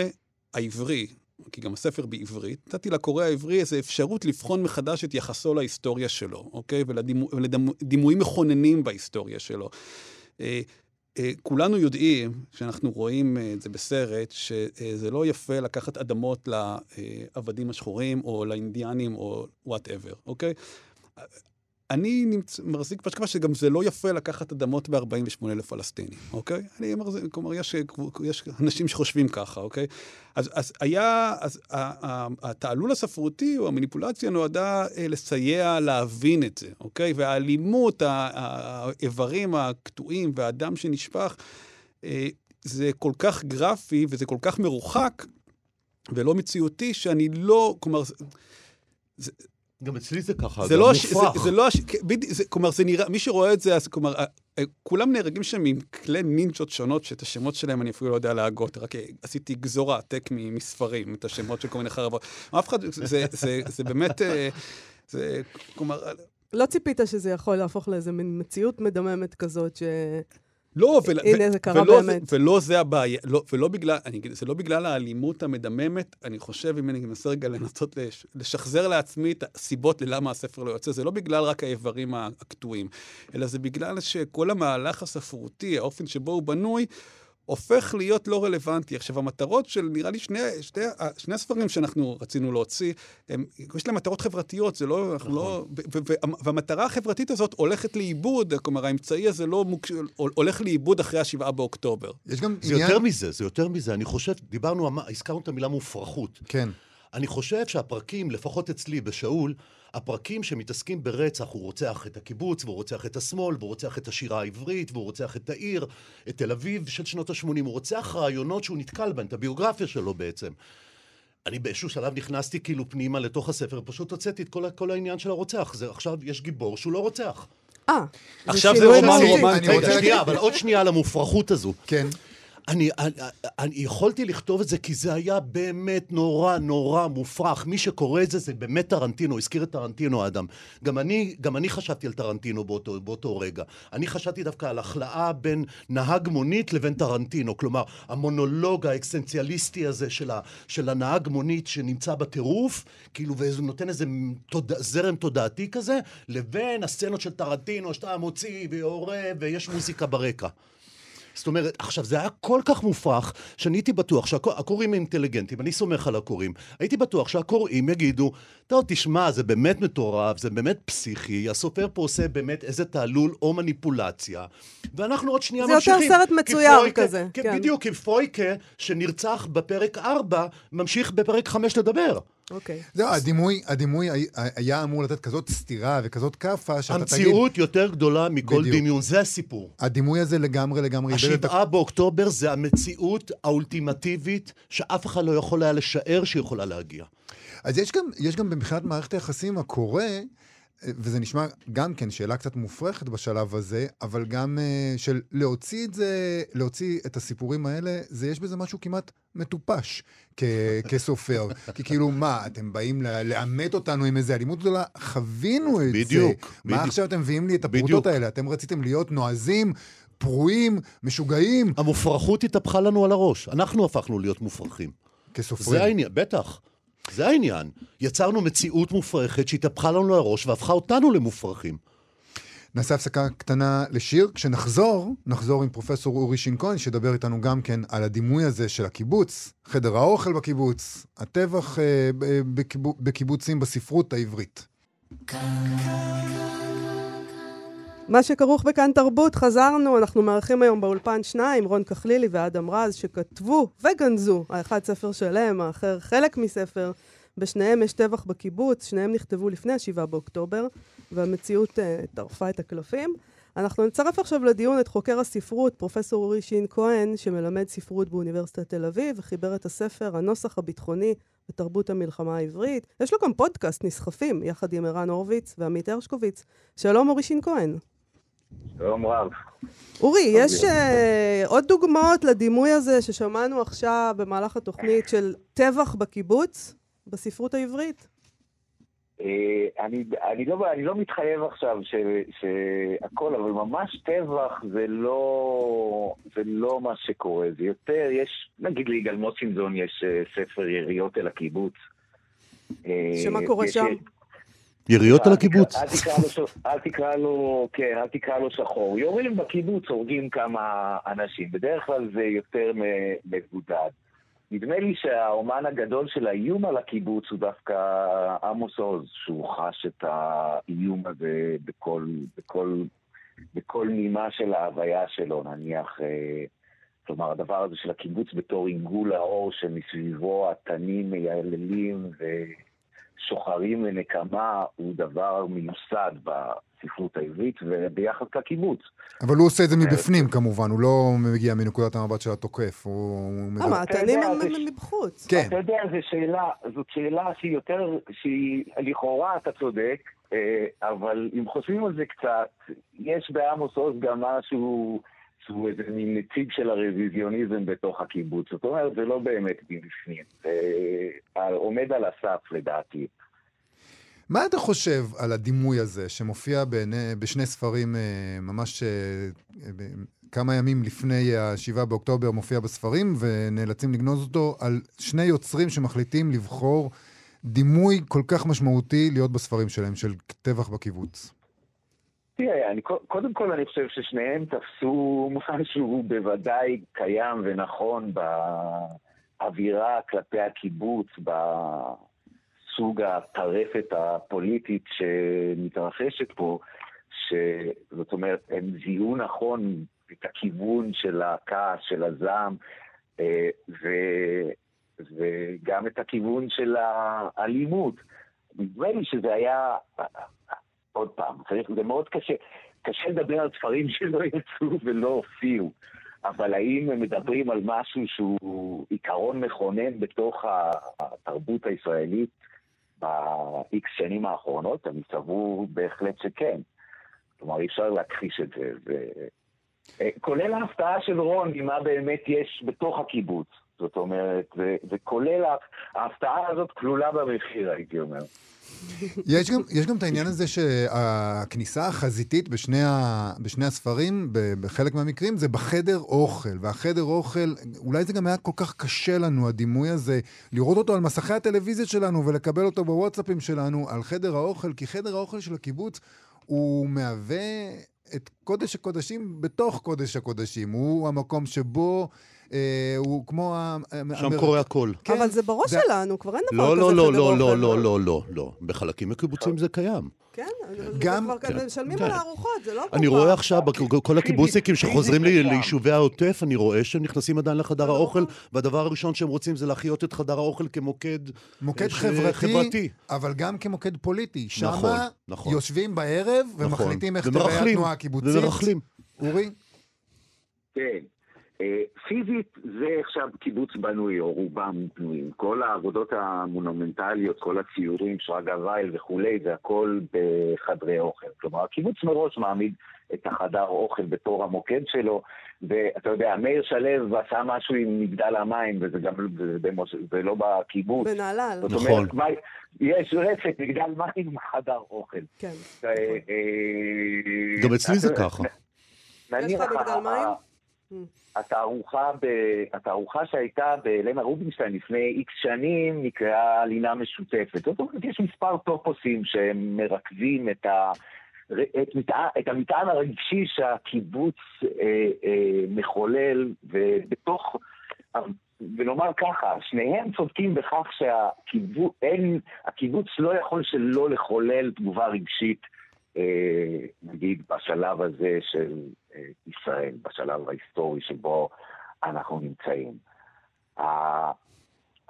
העברי, כי גם הספר בעברית, נתתי לקורא העברי איזו אפשרות לבחון מחדש את יחסו להיסטוריה שלו, אוקיי? ולדימויים מכוננים בהיסטוריה שלו. אה, אה, כולנו יודעים, כשאנחנו רואים אה, את זה בסרט, שזה לא יפה לקחת אדמות לעבדים השחורים או לאינדיאנים או וואטאבר, אוקיי? אני נמצ... מחזיק בהשקפה שגם זה לא יפה לקחת אדמות ב-48 לפלסטינים, אוקיי? אני זה- כלומר, יש, יש אנשים שחושבים ככה, אוקיי? אז, אז היה, אז התעלול הספרותי או המניפולציה נועדה אה, לסייע להבין את זה, אוקיי? והאלימות, האיברים הקטועים והדם שנשפך, אה, זה כל כך גרפי וזה כל כך מרוחק ולא מציאותי, שאני לא, כלומר, זה- גם אצלי זה ככה, זה לא, הש... זה, מופרך. זה לא, הש... בדיוק, זה, כלומר, זה נראה, מי שרואה את זה, אז כלומר, ה- ה- כולם נהרגים שם עם כלי נינג'ות שונות, שאת השמות שלהם אני אפילו לא יודע להגות, רק אה, עשיתי גזור העתק מספרים, את השמות של כל מיני חרבות. אף אחד, זה, זה, זה, זה באמת, אה, זה, כלומר, לא ציפית שזה יכול להפוך לאיזה מין מציאות מדממת כזאת, ש... לא, ול, הנה, זה קרה ולא באמת. זה, ולא זה הבעיה, לא, ולא בגלל, אני זה לא בגלל האלימות המדממת, אני חושב, אם אני מנסה רגע לנסות לש, לשחזר לעצמי את הסיבות ללמה הספר לא יוצא, זה לא בגלל רק האיברים הקטועים, אלא זה בגלל שכל המהלך הספרותי, האופן שבו הוא בנוי, הופך להיות לא רלוונטי. עכשיו, המטרות של, נראה לי, שני, שני, שני הספרים שאנחנו רצינו להוציא, הם, יש להם מטרות חברתיות, זה לא, אנחנו לא... ו- ו- ו- והמטרה החברתית הזאת הולכת לאיבוד, כלומר, האמצעי הזה לא מוקש, הולך לאיבוד אחרי השבעה באוקטובר. יש גם זה עניין... יותר מזה, זה יותר מזה. אני חושב, דיברנו, אמר- הזכרנו את המילה מופרכות. כן. אני חושב שהפרקים, לפחות אצלי בשאול, הפרקים שמתעסקים ברצח, הוא רוצח את הקיבוץ, והוא רוצח את השמאל, והוא רוצח את השירה העברית, והוא רוצח את העיר, את תל אביב של שנות ה-80, הוא רוצח רעיונות שהוא נתקל בהן, את הביוגרפיה שלו בעצם. אני באיזשהו שלב נכנסתי כאילו פנימה לתוך הספר, פשוט הוצאתי את כל, כל העניין של הרוצח. זה עכשיו יש גיבור שהוא לא רוצח. אה, עכשיו זה שינוי רומן. רומנטי. אני רוצה רגע, להגיד- שנייה, אבל עוד שנייה על המופרכות הזו. כן. אני, אני, אני יכולתי לכתוב את זה כי זה היה באמת נורא נורא מופרך. מי שקורא את זה זה באמת טרנטינו, הזכיר את טרנטינו האדם. גם אני, גם אני חשבתי על טרנטינו באותו, באותו רגע. אני חשבתי דווקא על החלאה בין נהג מונית לבין טרנטינו. כלומר, המונולוג האקסנציאליסטי הזה של, ה, של הנהג מונית שנמצא בטירוף, כאילו, וזה נותן איזה תוד, זרם תודעתי כזה, לבין הסצנות של טרנטינו, שאתה מוציא ויורה ויש מוזיקה ברקע. זאת אומרת, עכשיו, זה היה כל כך מופרך, שאני הייתי בטוח שהקוראים אינטליגנטים, אני סומך על הקוראים. הייתי בטוח שהקוראים יגידו, טוב, תשמע, זה באמת מטורף, זה באמת פסיכי, הסופר פה עושה באמת איזה תעלול או מניפולציה, ואנחנו עוד שנייה זה ממשיכים. יותר סרט מצויר כזה, כן, כן. בדיוק, כי פרויקה, שנרצח בפרק 4, ממשיך בפרק 5 לדבר. אוקיי. זהו, הדימוי, הדימוי הי- היה אמור לתת כזאת סתירה וכזאת כאפה, שאתה תגיד... המציאות יותר גדולה מכל בדיוק. דמיון, זה הסיפור. הדימוי הזה לגמרי לגמרי השבעה באוקטובר זה המציאות האולטימטיבית שאף אחד לא יכול היה לשער שיכולה להגיע. אז יש גם, יש גם מבחינת מערכת היחסים הקורא, וזה נשמע גם כן שאלה קצת מופרכת בשלב הזה, אבל גם uh, של להוציא את זה, להוציא את הסיפורים האלה, זה יש בזה משהו כמעט מטופש כ- *laughs* כסופר. כי כאילו, מה, אתם באים ל- לאמת אותנו עם איזה אלימות גדולה? חווינו את זה. בדיוק, מה בדיוק. עכשיו אתם מביאים לי את בדיוק. הפרוטות האלה? אתם רציתם להיות נועזים, פרועים, משוגעים, המופרכות התהפכה לנו על הראש. אנחנו הפכנו להיות מופרכים. כסופרים. זה העניין, בטח. זה העניין. יצרנו מציאות מופרכת שהתהפכה לנו על הראש והפכה אותנו למופרכים. נעשה הפסקה קטנה לשיר. כשנחזור, נחזור עם פרופסור אורי שינקון, שידבר איתנו גם כן על הדימוי הזה של הקיבוץ, חדר האוכל בקיבוץ, הטבח אה, בקיבו- בקיבוצים בספרות העברית. מה שכרוך בכאן תרבות, חזרנו, אנחנו מארחים היום באולפן שניים, רון כחלילי ואדם רז, שכתבו וגנזו, האחד ספר שלם, האחר חלק מספר. בשניהם יש טבח בקיבוץ, שניהם נכתבו לפני ה-7 באוקטובר, והמציאות uh, טרפה את הקלפים. אנחנו נצרף עכשיו לדיון את חוקר הספרות, פרופסור אורי שין כהן, שמלמד ספרות באוניברסיטת תל אביב, וחיבר את הספר "הנוסח הביטחוני ותרבות המלחמה העברית". יש לו גם פודקאסט נסחפים, יחד עם ערן הורוביץ ועמית הרשקוביץ. שלום אורי שין כהן. שלום רב. אורי, יש uh, עוד דוגמאות לדימוי הזה ששמענו עכשיו במהלך התוכנית של טבח בקיבוץ בספרות העברית? אה, אני, אני, לא, אני לא מתחייב עכשיו שהכל, אבל ממש טבח זה לא, זה לא מה שקורה. זה יותר, יש, נגיד ליגאל מוצינזון יש אה, ספר יריות אל הקיבוץ. אה, שמה קורה שם? יריות על הקיבוץ. אל תקרא לו כן, אל תקרא לו שחור. יורים בקיבוץ, הורגים כמה אנשים. בדרך כלל זה יותר מבודד. נדמה לי שהאומן הגדול של האיום על הקיבוץ הוא דווקא עמוס עוז, שהוא חש את האיום הזה בכל, בכל, בכל נימה של ההוויה שלו, נניח, אה, כלומר, הדבר הזה של הקיבוץ בתור עיגול האור שמסביבו התנים מייללים ושוחרים לנקמה, הוא דבר מיוסד בספרות העברית וביחס לקיבוץ. אבל הוא עושה את זה מבפנים כמובן, הוא לא מגיע מנקודת המבט של התוקף. אתה יודע, הם מבחוץ. כן. אתה יודע, זו שאלה, זאת שאלה שהיא יותר, שהיא, לכאורה אתה צודק, אה, אבל אם חושבים על זה קצת, יש בעמוס עוז גם משהו שהוא איזה מין נציג של הרוויזיוניזם בתוך הקיבוץ. זאת אומרת, זה לא באמת מבפנים. זה אה, עומד על הסף לדעתי. מה אתה חושב על הדימוי הזה שמופיע בעיני, בשני ספרים אה, ממש אה, כמה ימים לפני ה-7 באוקטובר מופיע בספרים ונאלצים לגנוז אותו על שני יוצרים שמחליטים לבחור דימוי כל כך משמעותי להיות בספרים שלהם, של טבח בקיבוץ. תראה, אני, קודם כל אני חושב ששניהם תפסו *laughs* משהו בוודאי קיים ונכון באווירה כלפי הקיבוץ, בסוג הטרפת הפוליטית שמתרחשת פה, שזאת אומרת, הם זיהו נכון את הכיוון של הכעס, של הזעם, אה, ו, וגם את הכיוון של האלימות. נדמה לי שזה היה עוד פעם, צריך, זה מאוד קשה, קשה לדבר על ספרים *laughs* שלא יצאו ולא הופיעו, אבל האם הם מדברים על משהו שהוא עיקרון מכונן בתוך התרבות הישראלית ב-X שנים האחרונות? אני סבור בהחלט שכן. כלומר, אי אפשר להכחיש את זה. ו... אה, כולל ההפתעה של רון ממה באמת יש בתוך הקיבוץ. זאת אומרת, ו- וכולל ההפתעה הזאת כלולה במחיר, הייתי אומר. יש גם, יש גם את העניין הזה שהכניסה החזיתית בשני, ה, בשני הספרים, בחלק מהמקרים, זה בחדר אוכל. והחדר אוכל, אולי זה גם היה כל כך קשה לנו, הדימוי הזה, לראות אותו על מסכי הטלוויזיה שלנו ולקבל אותו בוואטסאפים שלנו על חדר האוכל, כי חדר האוכל של הקיבוץ הוא מהווה את קודש הקודשים בתוך קודש הקודשים. הוא המקום שבו... אה, הוא כמו... ה- שם קורה הכל. כן, אבל זה בראש זה- שלנו, כבר אין דבר לא, כזה לא, חדר לא, אוכל. לא, לא, לא, לא, לא, לא. בחלקים מקיבוצים זה קיים. כן, גם- כבר כן. משלמים כן. על הארוחות, זה לא אני קופה. רואה עכשיו, כל הקיבוצניקים פיזית, שחוזרים ליישובי העוטף, אני רואה שהם נכנסים עדיין לחדר חדר האוכל, אוכל? והדבר הראשון שהם רוצים זה להחיות את חדר האוכל כמוקד מוקד ש- חברתי, חברתי. אבל גם כמוקד פוליטי. נכון, שמה נכון. יושבים בערב ומחליטים איך תראה התנועה הקיבוצית. ומרכלים. אורי? כן. אה, פיזית זה עכשיו קיבוץ בנוי, או רובם בנויים. כל העבודות המונומנטליות, כל הציורים, שרגא וייל וכולי, זה הכל בחדרי אוכל. כלומר, הקיבוץ מראש מעמיד את החדר אוכל בתור המוקד שלו, ואתה יודע, מאיר שלו עשה משהו עם מגדל המים, וזה גם זה, במוש... זה לא בקיבוץ. בנהלל. זאת נכון. אומרת, מה- יש רצף, מגדל מים עם חדר אוכל. כן. אה, אה, גם אצלי זה ככה. נניח, יש לך מגדל מים? התערוכה, ב... התערוכה שהייתה באלנה רובינשטיין לפני איקס שנים נקראה לינה משותפת. זאת אומרת, יש מספר טופוסים שמרכזים את, ה... את, מטע... את המטען הרגשי שהקיבוץ אה, אה, מחולל, ובתוך... ונאמר ככה, שניהם צודקים בכך שהקיבוץ אין, לא יכול שלא לחולל תגובה רגשית, אה, נגיד בשלב הזה של ישראל, בשלב ההיסטורי שבו אנחנו נמצאים.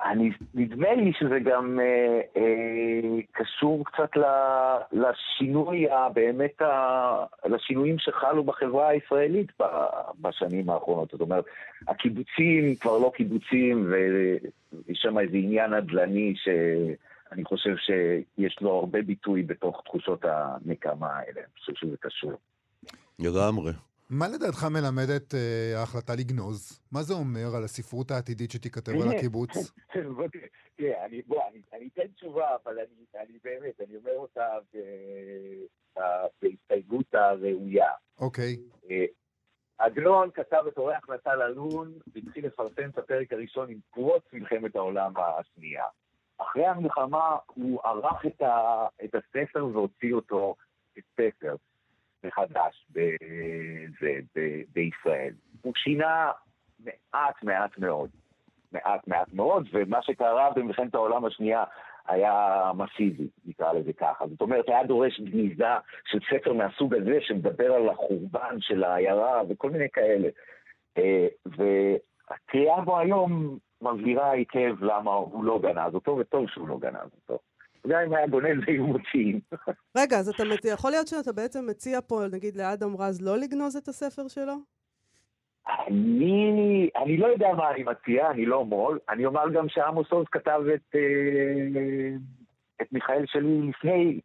אני, נדמה לי שזה גם אה, אה, קשור קצת ל, לשינוי, באמת, ה, לשינויים שחלו בחברה הישראלית ב, בשנים האחרונות. זאת אומרת, הקיבוצים כבר לא קיבוצים, ויש שם איזה עניין נדל"ני שאני חושב שיש לו הרבה ביטוי בתוך תחושות הנקמה האלה. אני חושב שזה קשור. לגמרי. מה לדעתך מלמדת אה, ההחלטה לגנוז? מה זה אומר על הספרות העתידית שתיכתב על הקיבוץ? *laughs* תראה, אני, בוא, אני, אני אתן תשובה, אבל אני, אני באמת, אני אומר אותה ב, בהסתייגות הראויה. אוקיי. אה, עגנון כתב את אורח נטל אלון והתחיל לפרסם את הפרק הראשון עם פרוץ מלחמת העולם השנייה. אחרי המלחמה הוא ערך את, ה, את הספר והוציא אותו כספר מחדש בישראל. הוא שינה מעט מעט מאוד. מעט מעט מאוד, ומה שקרה במלחמת העולם השנייה היה מסיבי, נקרא לזה ככה. זאת אומרת, היה דורש גניזה של ספר מהסוג הזה, שמדבר על החורבן של העיירה וכל מיני כאלה. אה, והקריאה בו היום מבהירה היטב למה הוא לא גנז אותו, וטוב שהוא לא גנז אותו. גם אם היה גונז היו מוציאים. *laughs* רגע, אז אתה מציע, יכול להיות שאתה בעצם מציע פה, נגיד, לאדם רז לא לגנוז את הספר שלו? אני, אני לא יודע מה אני מציע, אני לא מו"ל. אני אומר גם שעמוס עוז כתב את, אה, את מיכאל שלי לפני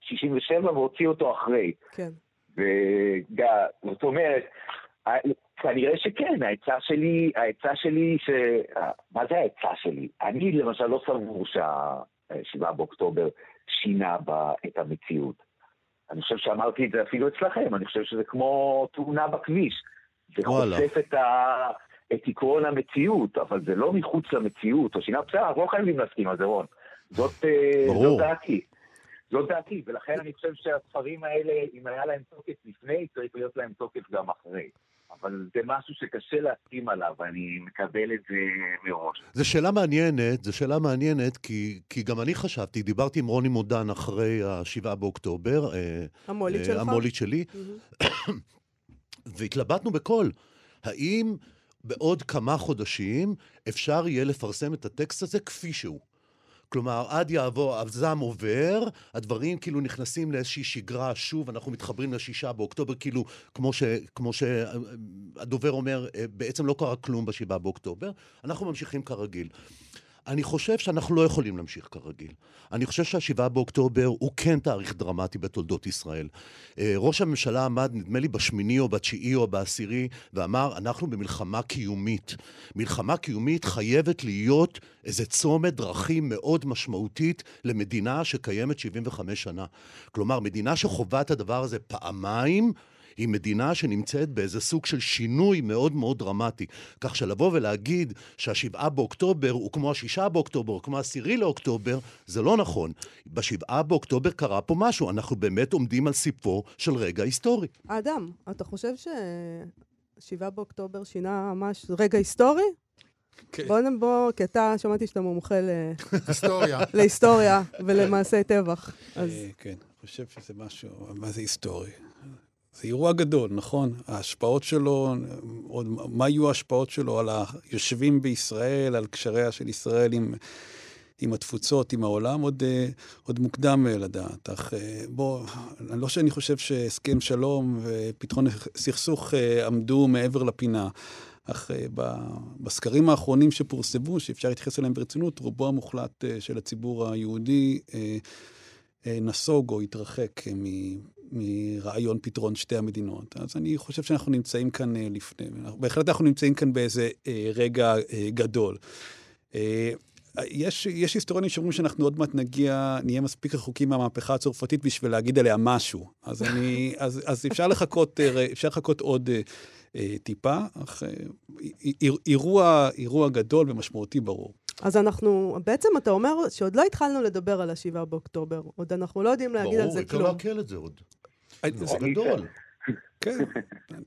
67 והוציא אותו אחרי. כן. זאת אומרת, כנראה שכן, העצה שלי, העצה שלי, ש... מה זה העצה שלי? אני למשל לא סבור שה-7 באוקטובר שינה בה את המציאות. אני חושב שאמרתי את זה אפילו אצלכם, אני חושב שזה כמו תאונה בכביש. זה. חושף את, ה... את עקרון המציאות, אבל זה לא מחוץ למציאות, או שינה בסדר, אנחנו לא חייבים להסכים על זה, רון. זאת, אה. זאת דעתי. זאת דעתי, ולכן אני חושב שהספרים האלה, אם היה להם תוקף לפני, צריך להיות להם תוקף גם אחרי. אבל זה משהו שקשה להסכים עליו, ואני מקבל את זה מראש. זו שאלה מעניינת, זו שאלה מעניינת, כי, כי גם אני חשבתי, דיברתי עם רוני מודן אחרי ה-7 באוקטובר, אה, המו"לית אה, שלך? המו"לית שלי. *coughs* והתלבטנו בקול. האם בעוד כמה חודשים אפשר יהיה לפרסם את הטקסט הזה כפי שהוא? כלומר, עד יעבור, הזעם עובר, הדברים כאילו נכנסים לאיזושהי שגרה, שוב, אנחנו מתחברים לשישה באוקטובר, כאילו, כמו, ש, כמו שהדובר אומר, אה, בעצם לא קרה כלום בשבעה באוקטובר, אנחנו ממשיכים כרגיל. אני חושב שאנחנו לא יכולים להמשיך כרגיל. אני חושב שהשבעה באוקטובר הוא כן תאריך דרמטי בתולדות ישראל. אה, ראש הממשלה עמד, נדמה לי, בשמיני או בתשיעי או בעשירי, ואמר, אנחנו במלחמה קיומית. מלחמה קיומית חייבת להיות איזה צומת דרכים מאוד משמעותית למדינה שקיימת 75 שנה. כלומר, מדינה שחווה את הדבר הזה פעמיים, היא מדינה שנמצאת באיזה סוג של שינוי מאוד מאוד דרמטי. כך שלבוא ולהגיד שהשבעה באוקטובר הוא כמו השישה באוקטובר, או כמו העשירי לאוקטובר, זה לא נכון. בשבעה באוקטובר קרה פה משהו, אנחנו באמת עומדים על סיפו של רגע היסטורי. אדם, אתה חושב ששבעה באוקטובר שינה ממש רגע היסטורי? כן. בוא נבוא, כי אתה, שמעתי שאתה מומחה ל- היסטוריה. *laughs* להיסטוריה ולמעשי טבח. אז אה, כן, אני חושב שזה משהו, מה זה היסטורי? זה אירוע גדול, נכון? ההשפעות שלו, עוד, מה יהיו ההשפעות שלו על היושבים בישראל, על קשריה של ישראל עם, עם התפוצות, עם העולם, עוד, עוד מוקדם אה, לדעת. אך אה, בוא, לא שאני חושב שהסכם שלום ופתרון סכסוך אה, עמדו מעבר לפינה. אך בסקרים האחרונים שפורסמו, שאפשר להתייחס אליהם ברצינות, רובו המוחלט של הציבור היהודי נסוג או התרחק מרעיון פתרון שתי המדינות. אז אני חושב שאנחנו נמצאים כאן אה, לפני, בהחלט אנחנו נמצאים כאן באיזה אה, רגע אה, גדול. יש, יש היסטוריונים שאומרים שאנחנו עוד מעט נגיע, נהיה מספיק רחוקים מהמהפכה הצרפתית בשביל להגיד עליה משהו. אז, אני, *laughs* אז, אז אפשר, לחכות, אפשר לחכות עוד אה, אה, טיפה, אך אה, איר- אירוע, אירוע גדול ומשמעותי ברור. אז אנחנו, בעצם אתה אומר שעוד לא התחלנו לדבר על השבעה באוקטובר. עוד אנחנו לא יודעים להגיד על ברור, זה אפשר כלום. לעכל את זה עוד. אה, זה זה- גדול. כן,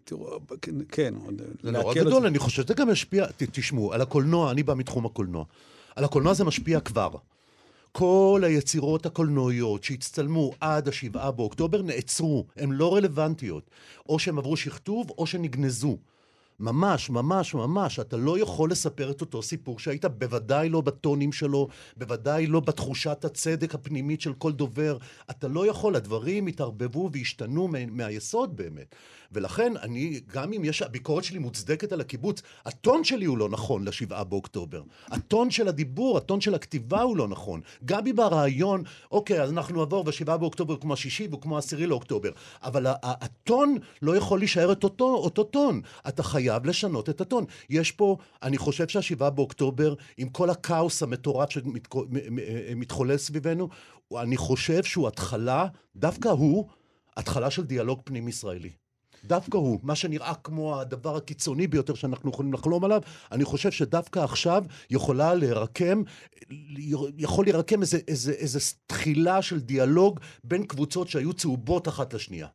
תראו, כן, זה נורא גדול, אני חושב שזה גם משפיע, ת- תשמעו, על הקולנוע, אני בא מתחום הקולנוע. על הקולנוע זה משפיע כבר. כל היצירות הקולנועיות שהצטלמו עד השבעה באוקטובר נעצרו, הן לא רלוונטיות. או שהן עברו שכתוב, או שנגנזו. ממש, ממש, ממש. אתה לא יכול לספר את אותו סיפור שהיית, בוודאי לא בטונים שלו, בוודאי לא בתחושת הצדק הפנימית של כל דובר. אתה לא יכול, הדברים התערבבו והשתנו מה- מהיסוד באמת. ולכן אני, גם אם יש, הביקורת שלי מוצדקת על הקיבוץ, הטון שלי הוא לא נכון לשבעה באוקטובר. הטון של הדיבור, הטון של הכתיבה הוא לא נכון. גם אם הרעיון, אוקיי, אז אנחנו נעבור בשבעה באוקטובר כמו השישי וכמו העשירי לאוקטובר, אבל הטון לא יכול להישאר את אותו, אותו טון. אתה חייב לשנות את הטון. יש פה, אני חושב שהשבעה באוקטובר, עם כל הכאוס המטורף שמתחולל סביבנו, אני חושב שהוא התחלה, דווקא הוא, התחלה של דיאלוג פנים-ישראלי. דווקא הוא, מה שנראה כמו הדבר הקיצוני ביותר שאנחנו יכולים לחלום עליו, אני חושב שדווקא עכשיו יכולה להירקם, יכול להירקם איזה, איזה, איזה תחילה של דיאלוג בין קבוצות שהיו צהובות אחת לשנייה.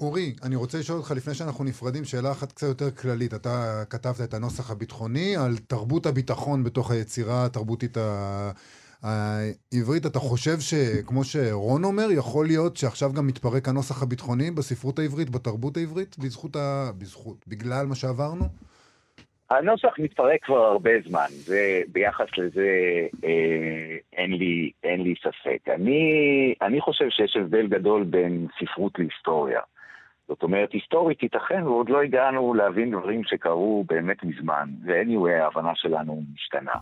אורי, אני רוצה לשאול אותך לפני שאנחנו נפרדים, שאלה אחת קצת יותר כללית. אתה כתבת את הנוסח הביטחוני על תרבות הביטחון בתוך היצירה התרבותית ה... העברית. אתה חושב שכמו שרון אומר, יכול להיות שעכשיו גם מתפרק הנוסח הביטחוני בספרות העברית, בתרבות העברית, בזכות ה... בזכות, בגלל מה שעברנו? הנוסח מתפרק כבר הרבה זמן, וביחס לזה אה, אין, לי, אין לי ספק. אני, אני חושב שיש הבדל גדול בין ספרות להיסטוריה. זאת אומרת, היסטורית ייתכן ועוד לא הגענו להבין דברים שקרו באמת מזמן, ו-anyway, ההבנה שלנו משתנה.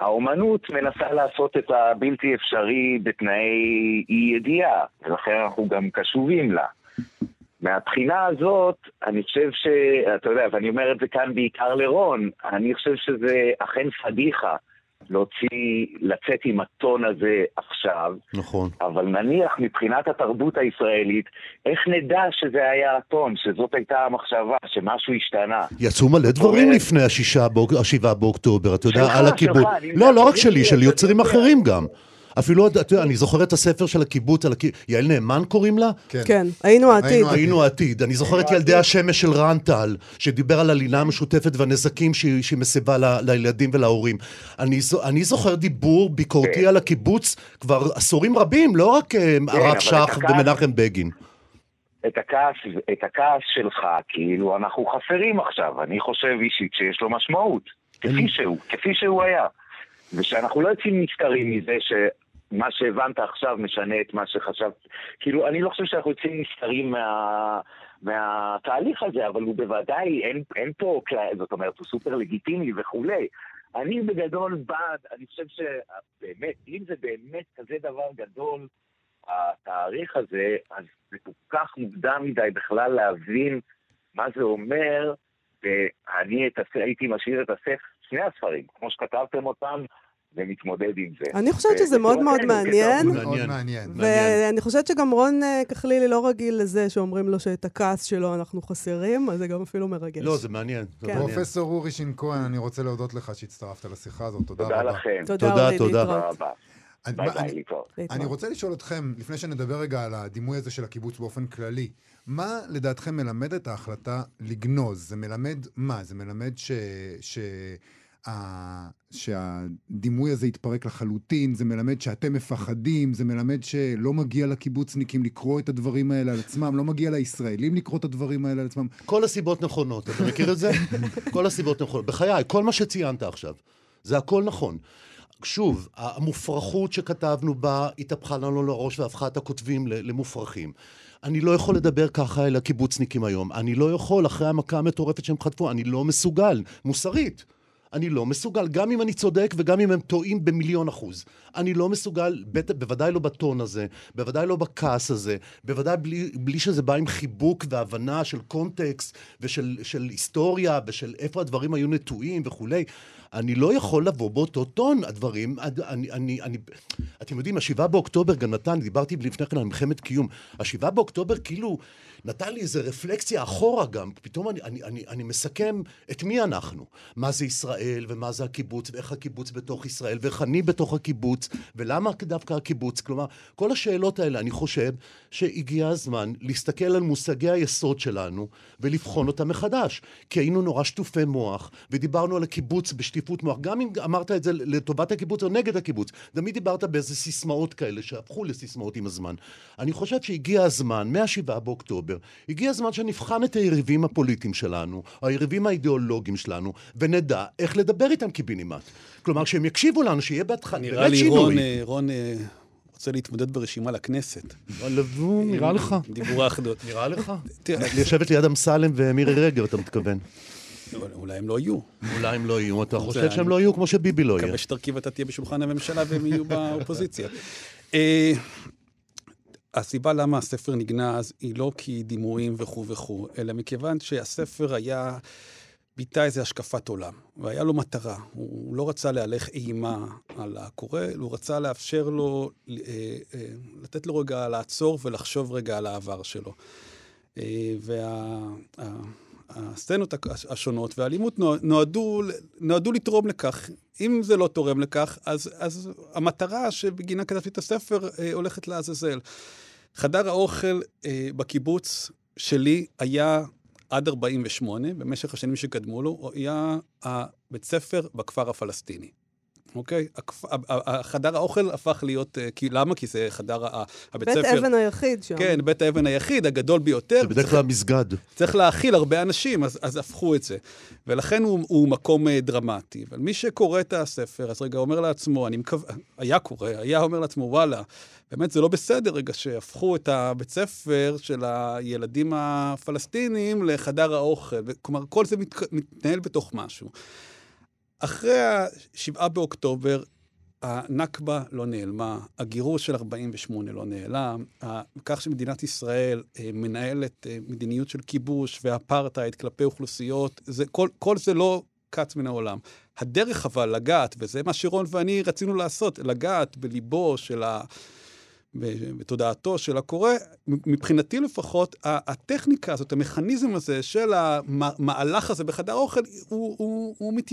האומנות מנסה לעשות את הבלתי אפשרי בתנאי אי ידיעה, ולכן אנחנו גם קשובים לה. מהבחינה הזאת, אני חושב ש... אתה יודע, ואני אומר את זה כאן בעיקר לרון, אני חושב שזה אכן פדיחה להוציא, לצאת עם הטון הזה עכשיו, נכון. אבל נניח מבחינת התרבות הישראלית, איך נדע שזה היה הטון, שזאת הייתה המחשבה, שמשהו השתנה? יצאו מלא דברים אומרת- לפני השישה באוק- השבעה באוקטובר, אתה יודע, על אני לא, לא רק שלי, של יוצרים. אחרים גם. אפילו, אתה יודע, אני זוכר את הספר של הקיבוץ, על הקי- יעל נאמן קוראים לה? כן, היינו העתיד. היינו העתיד. אני זוכר את ילדי השמש של רן טל, שדיבר על הלינה המשותפת והנזקים שהיא שהיא מסבה ל- לילדים ולהורים. אני זו- אני זוכר דיבור ביקורתי כן. על הקיבוץ כבר עשורים רבים, לא רק אה, הרב אבל שך ומנחם בגין. את הכעס, את הכעס שלך, כאילו אנחנו חסרים עכשיו. אני חושב אישית שיש לו משמעות, כפי שהוא, כפי שהוא היה. ושאנחנו לא יוצאים נפטרים מזה שמה שהבנת עכשיו משנה את מה שחשבת. כאילו, אני לא חושב שאנחנו יוצאים נפטרים מה... מהתהליך הזה, אבל הוא בוודאי, אין, אין פה, זאת אומרת, הוא סופר לגיטימי וכולי, אני בגדול בעד, אני חושב שבאמת, אם זה באמת כזה דבר גדול, התאריך הזה, אז זה כל כך מוקדם מדי בכלל להבין מה זה אומר, ואני את הייתי משאיר את הספר, שני הספרים, כמו שכתבתם אותם, ומתמודד עם זה. אני חושבת שזה מאוד מאוד מעניין. מאוד מעניין. ואני חושבת שגם רון אה, כחלילי לא רגיל לזה שאומרים לו שאת הכעס שלו אנחנו חסרים, אז זה גם אפילו מרגש. לא, זה מעניין. זה כן. מעניין. פרופסור אורי שין כהן, אני רוצה להודות לך שהצטרפת לשיחה הזאת, תודה תודה רבה. לכם. תודה, תודה, אורי, תודה. תודה. אני- ביי ביי, אני-. אני. רוצה לשאול אתכם, לפני שנדבר רגע על הדימוי הזה של הקיבוץ באופן כללי, מה לדעתכם מלמד את ההחלטה לגנוז? זה מלמד מה? זה מלמד ש... ש... שהדימוי הזה יתפרק לחלוטין, זה מלמד שאתם מפחדים, זה מלמד שלא מגיע לקיבוצניקים לקרוא את הדברים האלה על עצמם, לא מגיע לישראלים לקרוא את הדברים האלה על עצמם. כל הסיבות נכונות, אתה מכיר את זה? *laughs* כל הסיבות נכונות. בחיי, כל מה שציינת עכשיו, זה הכל נכון. שוב, המופרכות שכתבנו בה התהפכה לנו לראש והפכה את הכותבים למופרכים. אני לא יכול לדבר ככה אל הקיבוצניקים היום. אני לא יכול, אחרי המכה המטורפת שהם חטפו, אני לא מסוגל, מוסרית. אני לא מסוגל, גם אם אני צודק וגם אם הם טועים במיליון אחוז. אני לא מסוגל, בט... בוודאי לא בטון הזה, בוודאי לא בכעס הזה, בוודאי בלי, בלי שזה בא עם חיבוק והבנה של קונטקסט ושל של היסטוריה ושל איפה הדברים היו נטועים וכולי. אני לא יכול לבוא באותו טון, הדברים, אני, אני, אני, אתם יודעים, השבעה באוקטובר גם נתן, דיברתי לפני כן על מלחמת קיום, השבעה באוקטובר כאילו נתן לי איזה רפלקציה אחורה גם, פתאום אני, אני, אני, אני מסכם את מי אנחנו, מה זה ישראל ומה זה הקיבוץ ואיך הקיבוץ בתוך ישראל ואיך אני בתוך הקיבוץ ולמה דווקא הקיבוץ, כלומר, כל השאלות האלה, אני חושב שהגיע הזמן להסתכל על מושגי היסוד שלנו ולבחון אותם מחדש, כי היינו נורא שטופי מוח ודיברנו על הקיבוץ בשטיפות מוח, גם אם אמרת את זה לטובת הקיבוץ או נגד הקיבוץ, תמיד דיברת באיזה סיסמאות כאלה שהפכו לסיסמאות עם הזמן. אני חושב שהגיע הזמן, מהשבעה באוקטובר, הגיע הזמן שנבחן את היריבים הפוליטיים שלנו, או היריבים האידיאולוגיים שלנו, ונדע איך לדבר איתם קיבינימט. כלומר, שהם יקשיבו לנו, שיהיה בהתחלה, נראה באמת לי שינוי. רון, אה, רון אה, רוצה להתמודד ברשימה לכנסת. נראה לך. דיבור האחדות. נראה לך? לשבת ליד אמסלם ומירי רגב, אתה מתכוון. אולי הם לא יהיו. אולי הם לא יהיו, אתה חושב שהם לא יהיו כמו שביבי לא יהיה. מקווה שתרכיב אתה תהיה בשולחן הממשלה והם יהיו באופוזיציה. *laughs* אה, הסיבה למה הספר נגנז היא לא כי דימויים וכו' וכו', אלא מכיוון שהספר היה, ביטא איזו השקפת עולם, והיה לו מטרה. הוא לא רצה להלך אימה על הקורא, הוא רצה לאפשר לו, אה, אה, לתת לו רגע לעצור ולחשוב רגע על העבר שלו. וה... הסצנות השונות והאלימות נוע- נועדו, נועדו לתרום לכך. אם זה לא תורם לכך, אז, אז המטרה שבגינה כתבתי את הספר אה, הולכת לעזאזל. חדר האוכל אה, בקיבוץ שלי היה עד 48, במשך השנים שקדמו לו, היה הבית ספר בכפר הפלסטיני. אוקיי? חדר האוכל הפך להיות... אה, כי, למה? כי זה חדר ה- הבית בית ספר... אבן היחיד שם. כן, בית האבן היחיד, הגדול ביותר. זה בדרך כלל מסגד. צריך להכיל הרבה אנשים, אז, אז הפכו את זה. ולכן הוא, הוא מקום אה, דרמטי. אבל מי שקורא את הספר, אז רגע אומר לעצמו, אני מקווה, היה קורא, היה אומר לעצמו, וואלה, באמת זה לא בסדר רגע שהפכו את הבית ספר של הילדים הפלסטינים לחדר האוכל. כלומר, כל זה מת, מתנהל בתוך משהו. אחרי ה-7 באוקטובר, הנכבה לא נעלמה, הגירוש של 48 לא נעלם, כך שמדינת ישראל אה, מנהלת אה, מדיניות של כיבוש ואפרטהייד כלפי אוכלוסיות, זה, כל, כל זה לא קץ מן העולם. הדרך אבל לגעת, וזה מה שרון ואני רצינו לעשות, לגעת בליבו של ה... בתודעתו של הקורא, מבחינתי לפחות, הטכניקה הזאת, המכניזם הזה של המהלך הזה בחדר האוכל, הוא, הוא, הוא, מת...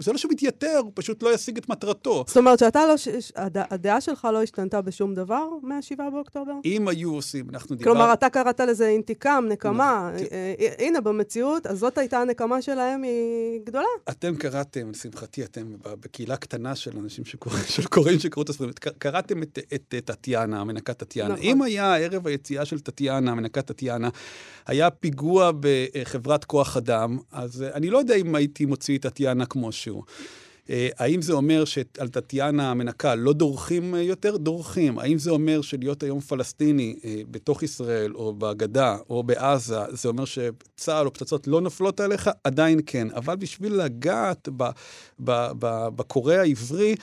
זה לא שהוא מתייתר, הוא פשוט לא ישיג את מטרתו. זאת אומרת שאתה לא... הד- הדעה שלך לא השתנתה בשום דבר מה-7 באוקטובר? אם היו עושים, אנחנו דיברנו... כלומר, אתה קראת לזה אינתיקם, נקמה. נכון. אה, אה, הנה, במציאות, אז זאת הייתה הנקמה שלהם, היא גדולה. אתם קראתם, לשמחתי, אתם בקהילה קטנה של אנשים שקוראים, *laughs* של קוראים שקראו את הספרים, קראתם את, טטיאנה, המנקת טטיאנה. נכון. אם היה ערב היציאה של טטיאנה, המנקת טטיאנה, היה פיגוע בחברת כוח אדם, אז אה, אני לא יודע אם הייתי מוציא את טטיאנה כמו שהוא. אה, האם זה אומר שעל טטיאנה המנקה לא דורכים אה, יותר? דורכים. האם זה אומר שלהיות היום פלסטיני אה, בתוך ישראל, או בגדה, או בעזה, זה אומר שצה"ל או פצצות לא נופלות עליך? עדיין כן. אבל בשביל לגעת בקורא העברי,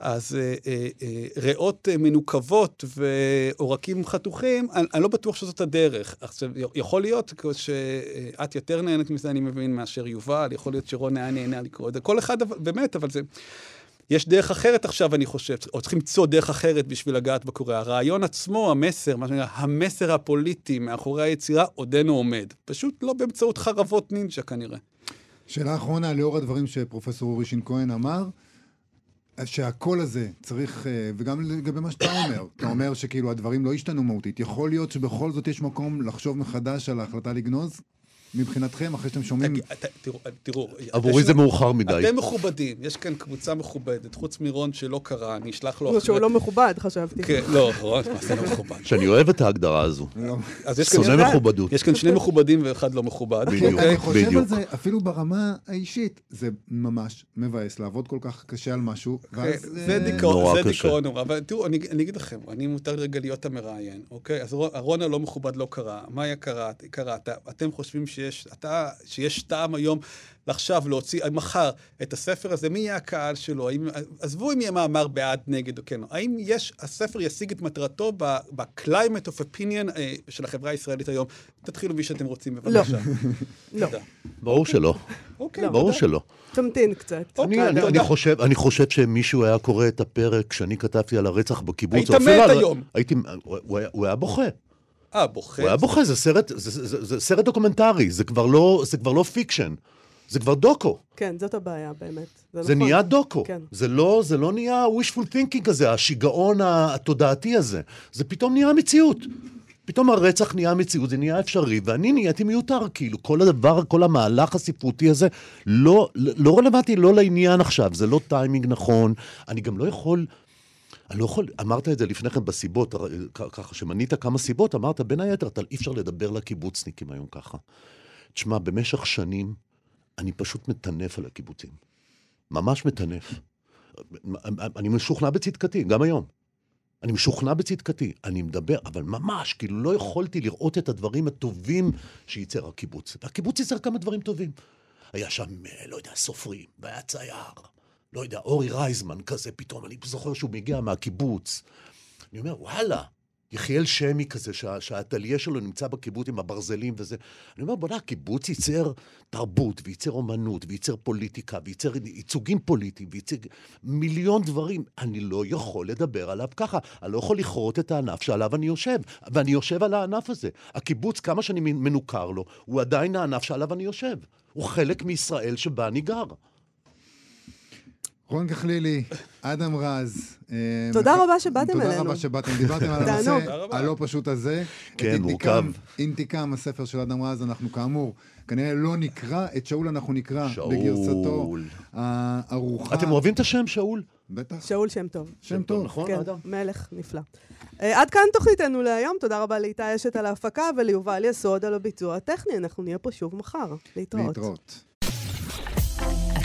אז אה, אה, אה, ריאות אה, מנוקבות ועורקים חתוכים, אני, אני לא בטוח שזאת הדרך. עכשיו, יכול להיות שאת יותר נהנית מזה, אני מבין, מאשר יובל, יכול להיות שרון היה נהנה לקרוא את זה. כל אחד, באמת, אבל זה... יש דרך אחרת עכשיו, אני חושב, או צריכים למצוא דרך אחרת בשביל לגעת בקורא. הרעיון עצמו, המסר, מה שנקרא, המסר הפוליטי מאחורי היצירה עודנו עומד. פשוט לא באמצעות חרבות נינג'ה כנראה. שאלה אחרונה, לאור הדברים שפרופסור אורי שין כהן אמר, שהקול הזה צריך, אה, וגם לגבי מה שאתה אומר, אתה אומר שכאילו הדברים לא השתנו מהותית. יכול להיות שבכל זאת יש מקום לחשוב מחדש על ההחלטה לגנוז? מבחינתכם, אחרי שאתם שומעים... תראו, עבורי זה מאוחר מדי. אתם מכובדים, יש כאן קבוצה מכובדת, חוץ מרון שלא קרה, אני אשלח לו. שהוא לא מכובד, חשבתי. כן, לא, רון, מה זה לא מכובד? שאני אוהב את ההגדרה הזו. לא. שונא מכובדות. יש כאן שני מכובדים ואחד לא מכובד. בדיוק, אני חושב על זה, אפילו ברמה האישית, זה ממש מבאס לעבוד כל כך קשה על משהו, ואז... זה דיכאון נורא, אבל תראו, אני אגיד לכם, אני מותר רגע להיות המראיין, אוקיי? אז רון הלא מכובד לא קרה, מאיה קראת, אתם חושבים שיש, אתה, שיש טעם היום עכשיו להוציא, מחר, את הספר הזה, מי יהיה הקהל שלו? האם, עזבו אם יהיה מאמר בעד, נגד או כן. האם יש, הספר ישיג את מטרתו ב-climate of opinion אה, של החברה הישראלית היום? תתחילו מי שאתם רוצים, בבקשה. לא. לא. ברור שלא. אוקיי. ברור שלא. תמתין קצת. אני, אני, אני, חושב, אני חושב שמישהו היה קורא את הפרק שאני כתבתי על הרצח בקיבוץ. היית מת היום. הייתי, הוא, היה, הוא היה בוכה. אה, בוכה? הוא היה בוכה, זה סרט, זה, זה, זה, זה סרט דוקומנטרי, זה כבר לא, זה כבר לא fiction. זה כבר דוקו. כן, זאת הבעיה באמת. זה, זה נכון. נהיה דוקו. כן. זה, לא, זה לא נהיה wishful thinking כזה, השיגעון התודעתי הזה. זה פתאום נהיה מציאות. פתאום הרצח נהיה מציאות, זה נהיה אפשרי, ואני נהייתי מיותר, כאילו, כל הדבר, כל המהלך הספרותי הזה, לא, לא רלוונטי, לא לעניין עכשיו, זה לא טיימינג נכון, אני גם לא יכול... אני לא יכול, אמרת את זה לפני כן בסיבות, ככה שמנית כמה סיבות, אמרת בין היתר, אתה אי אפשר לדבר לקיבוצניקים היום ככה. תשמע, במשך שנים אני פשוט מטנף על הקיבוצים. ממש מטנף. אני משוכנע בצדקתי, גם היום. אני משוכנע בצדקתי, אני מדבר, אבל ממש, כאילו לא יכולתי לראות את הדברים הטובים שייצר הקיבוץ. והקיבוץ ייצר כמה דברים טובים. היה שם, לא יודע, סופרים, והיה צייר, לא יודע, אורי רייזמן כזה פתאום, אני זוכר שהוא מגיע מהקיבוץ. אני אומר, וואלה, יחיאל שמי כזה, שה, שהאטליה שלו נמצא בקיבוץ עם הברזלים וזה. אני אומר, בוא'נה, הקיבוץ ייצר תרבות, וייצר אומנות, וייצר פוליטיקה, וייצר ייצוגים פוליטיים, וייצר מיליון דברים. אני לא יכול לדבר עליו ככה. אני לא יכול לכרות את הענף שעליו אני יושב, ואני יושב על הענף הזה. הקיבוץ, כמה שאני מנוכר לו, הוא עדיין הענף שעליו אני יושב. הוא חלק מישראל שבה אני גר. רון כחלילי, אדם רז. אה, תודה רבה שבאתם אלינו. תודה רבה שבאתם, דיברתם על *laughs* הנושא הלא פשוט הזה. כן, מורכב. אינתיקם, הספר של אדם רז, אנחנו כאמור, כנראה לא נקרא, את שאול אנחנו נקרא בגרסתו הארוחה. אתם אוהבים את השם שאול? בטח. שאול שם טוב. שם טוב, נכון, כן, אדם? מלך נפלא. אה, עד כאן תוכניתנו להיום, תודה רבה לאיתי אשת על ההפקה וליובל יסוד על הביצוע הטכני. אנחנו נהיה פה שוב מחר. להתראות. להתראות.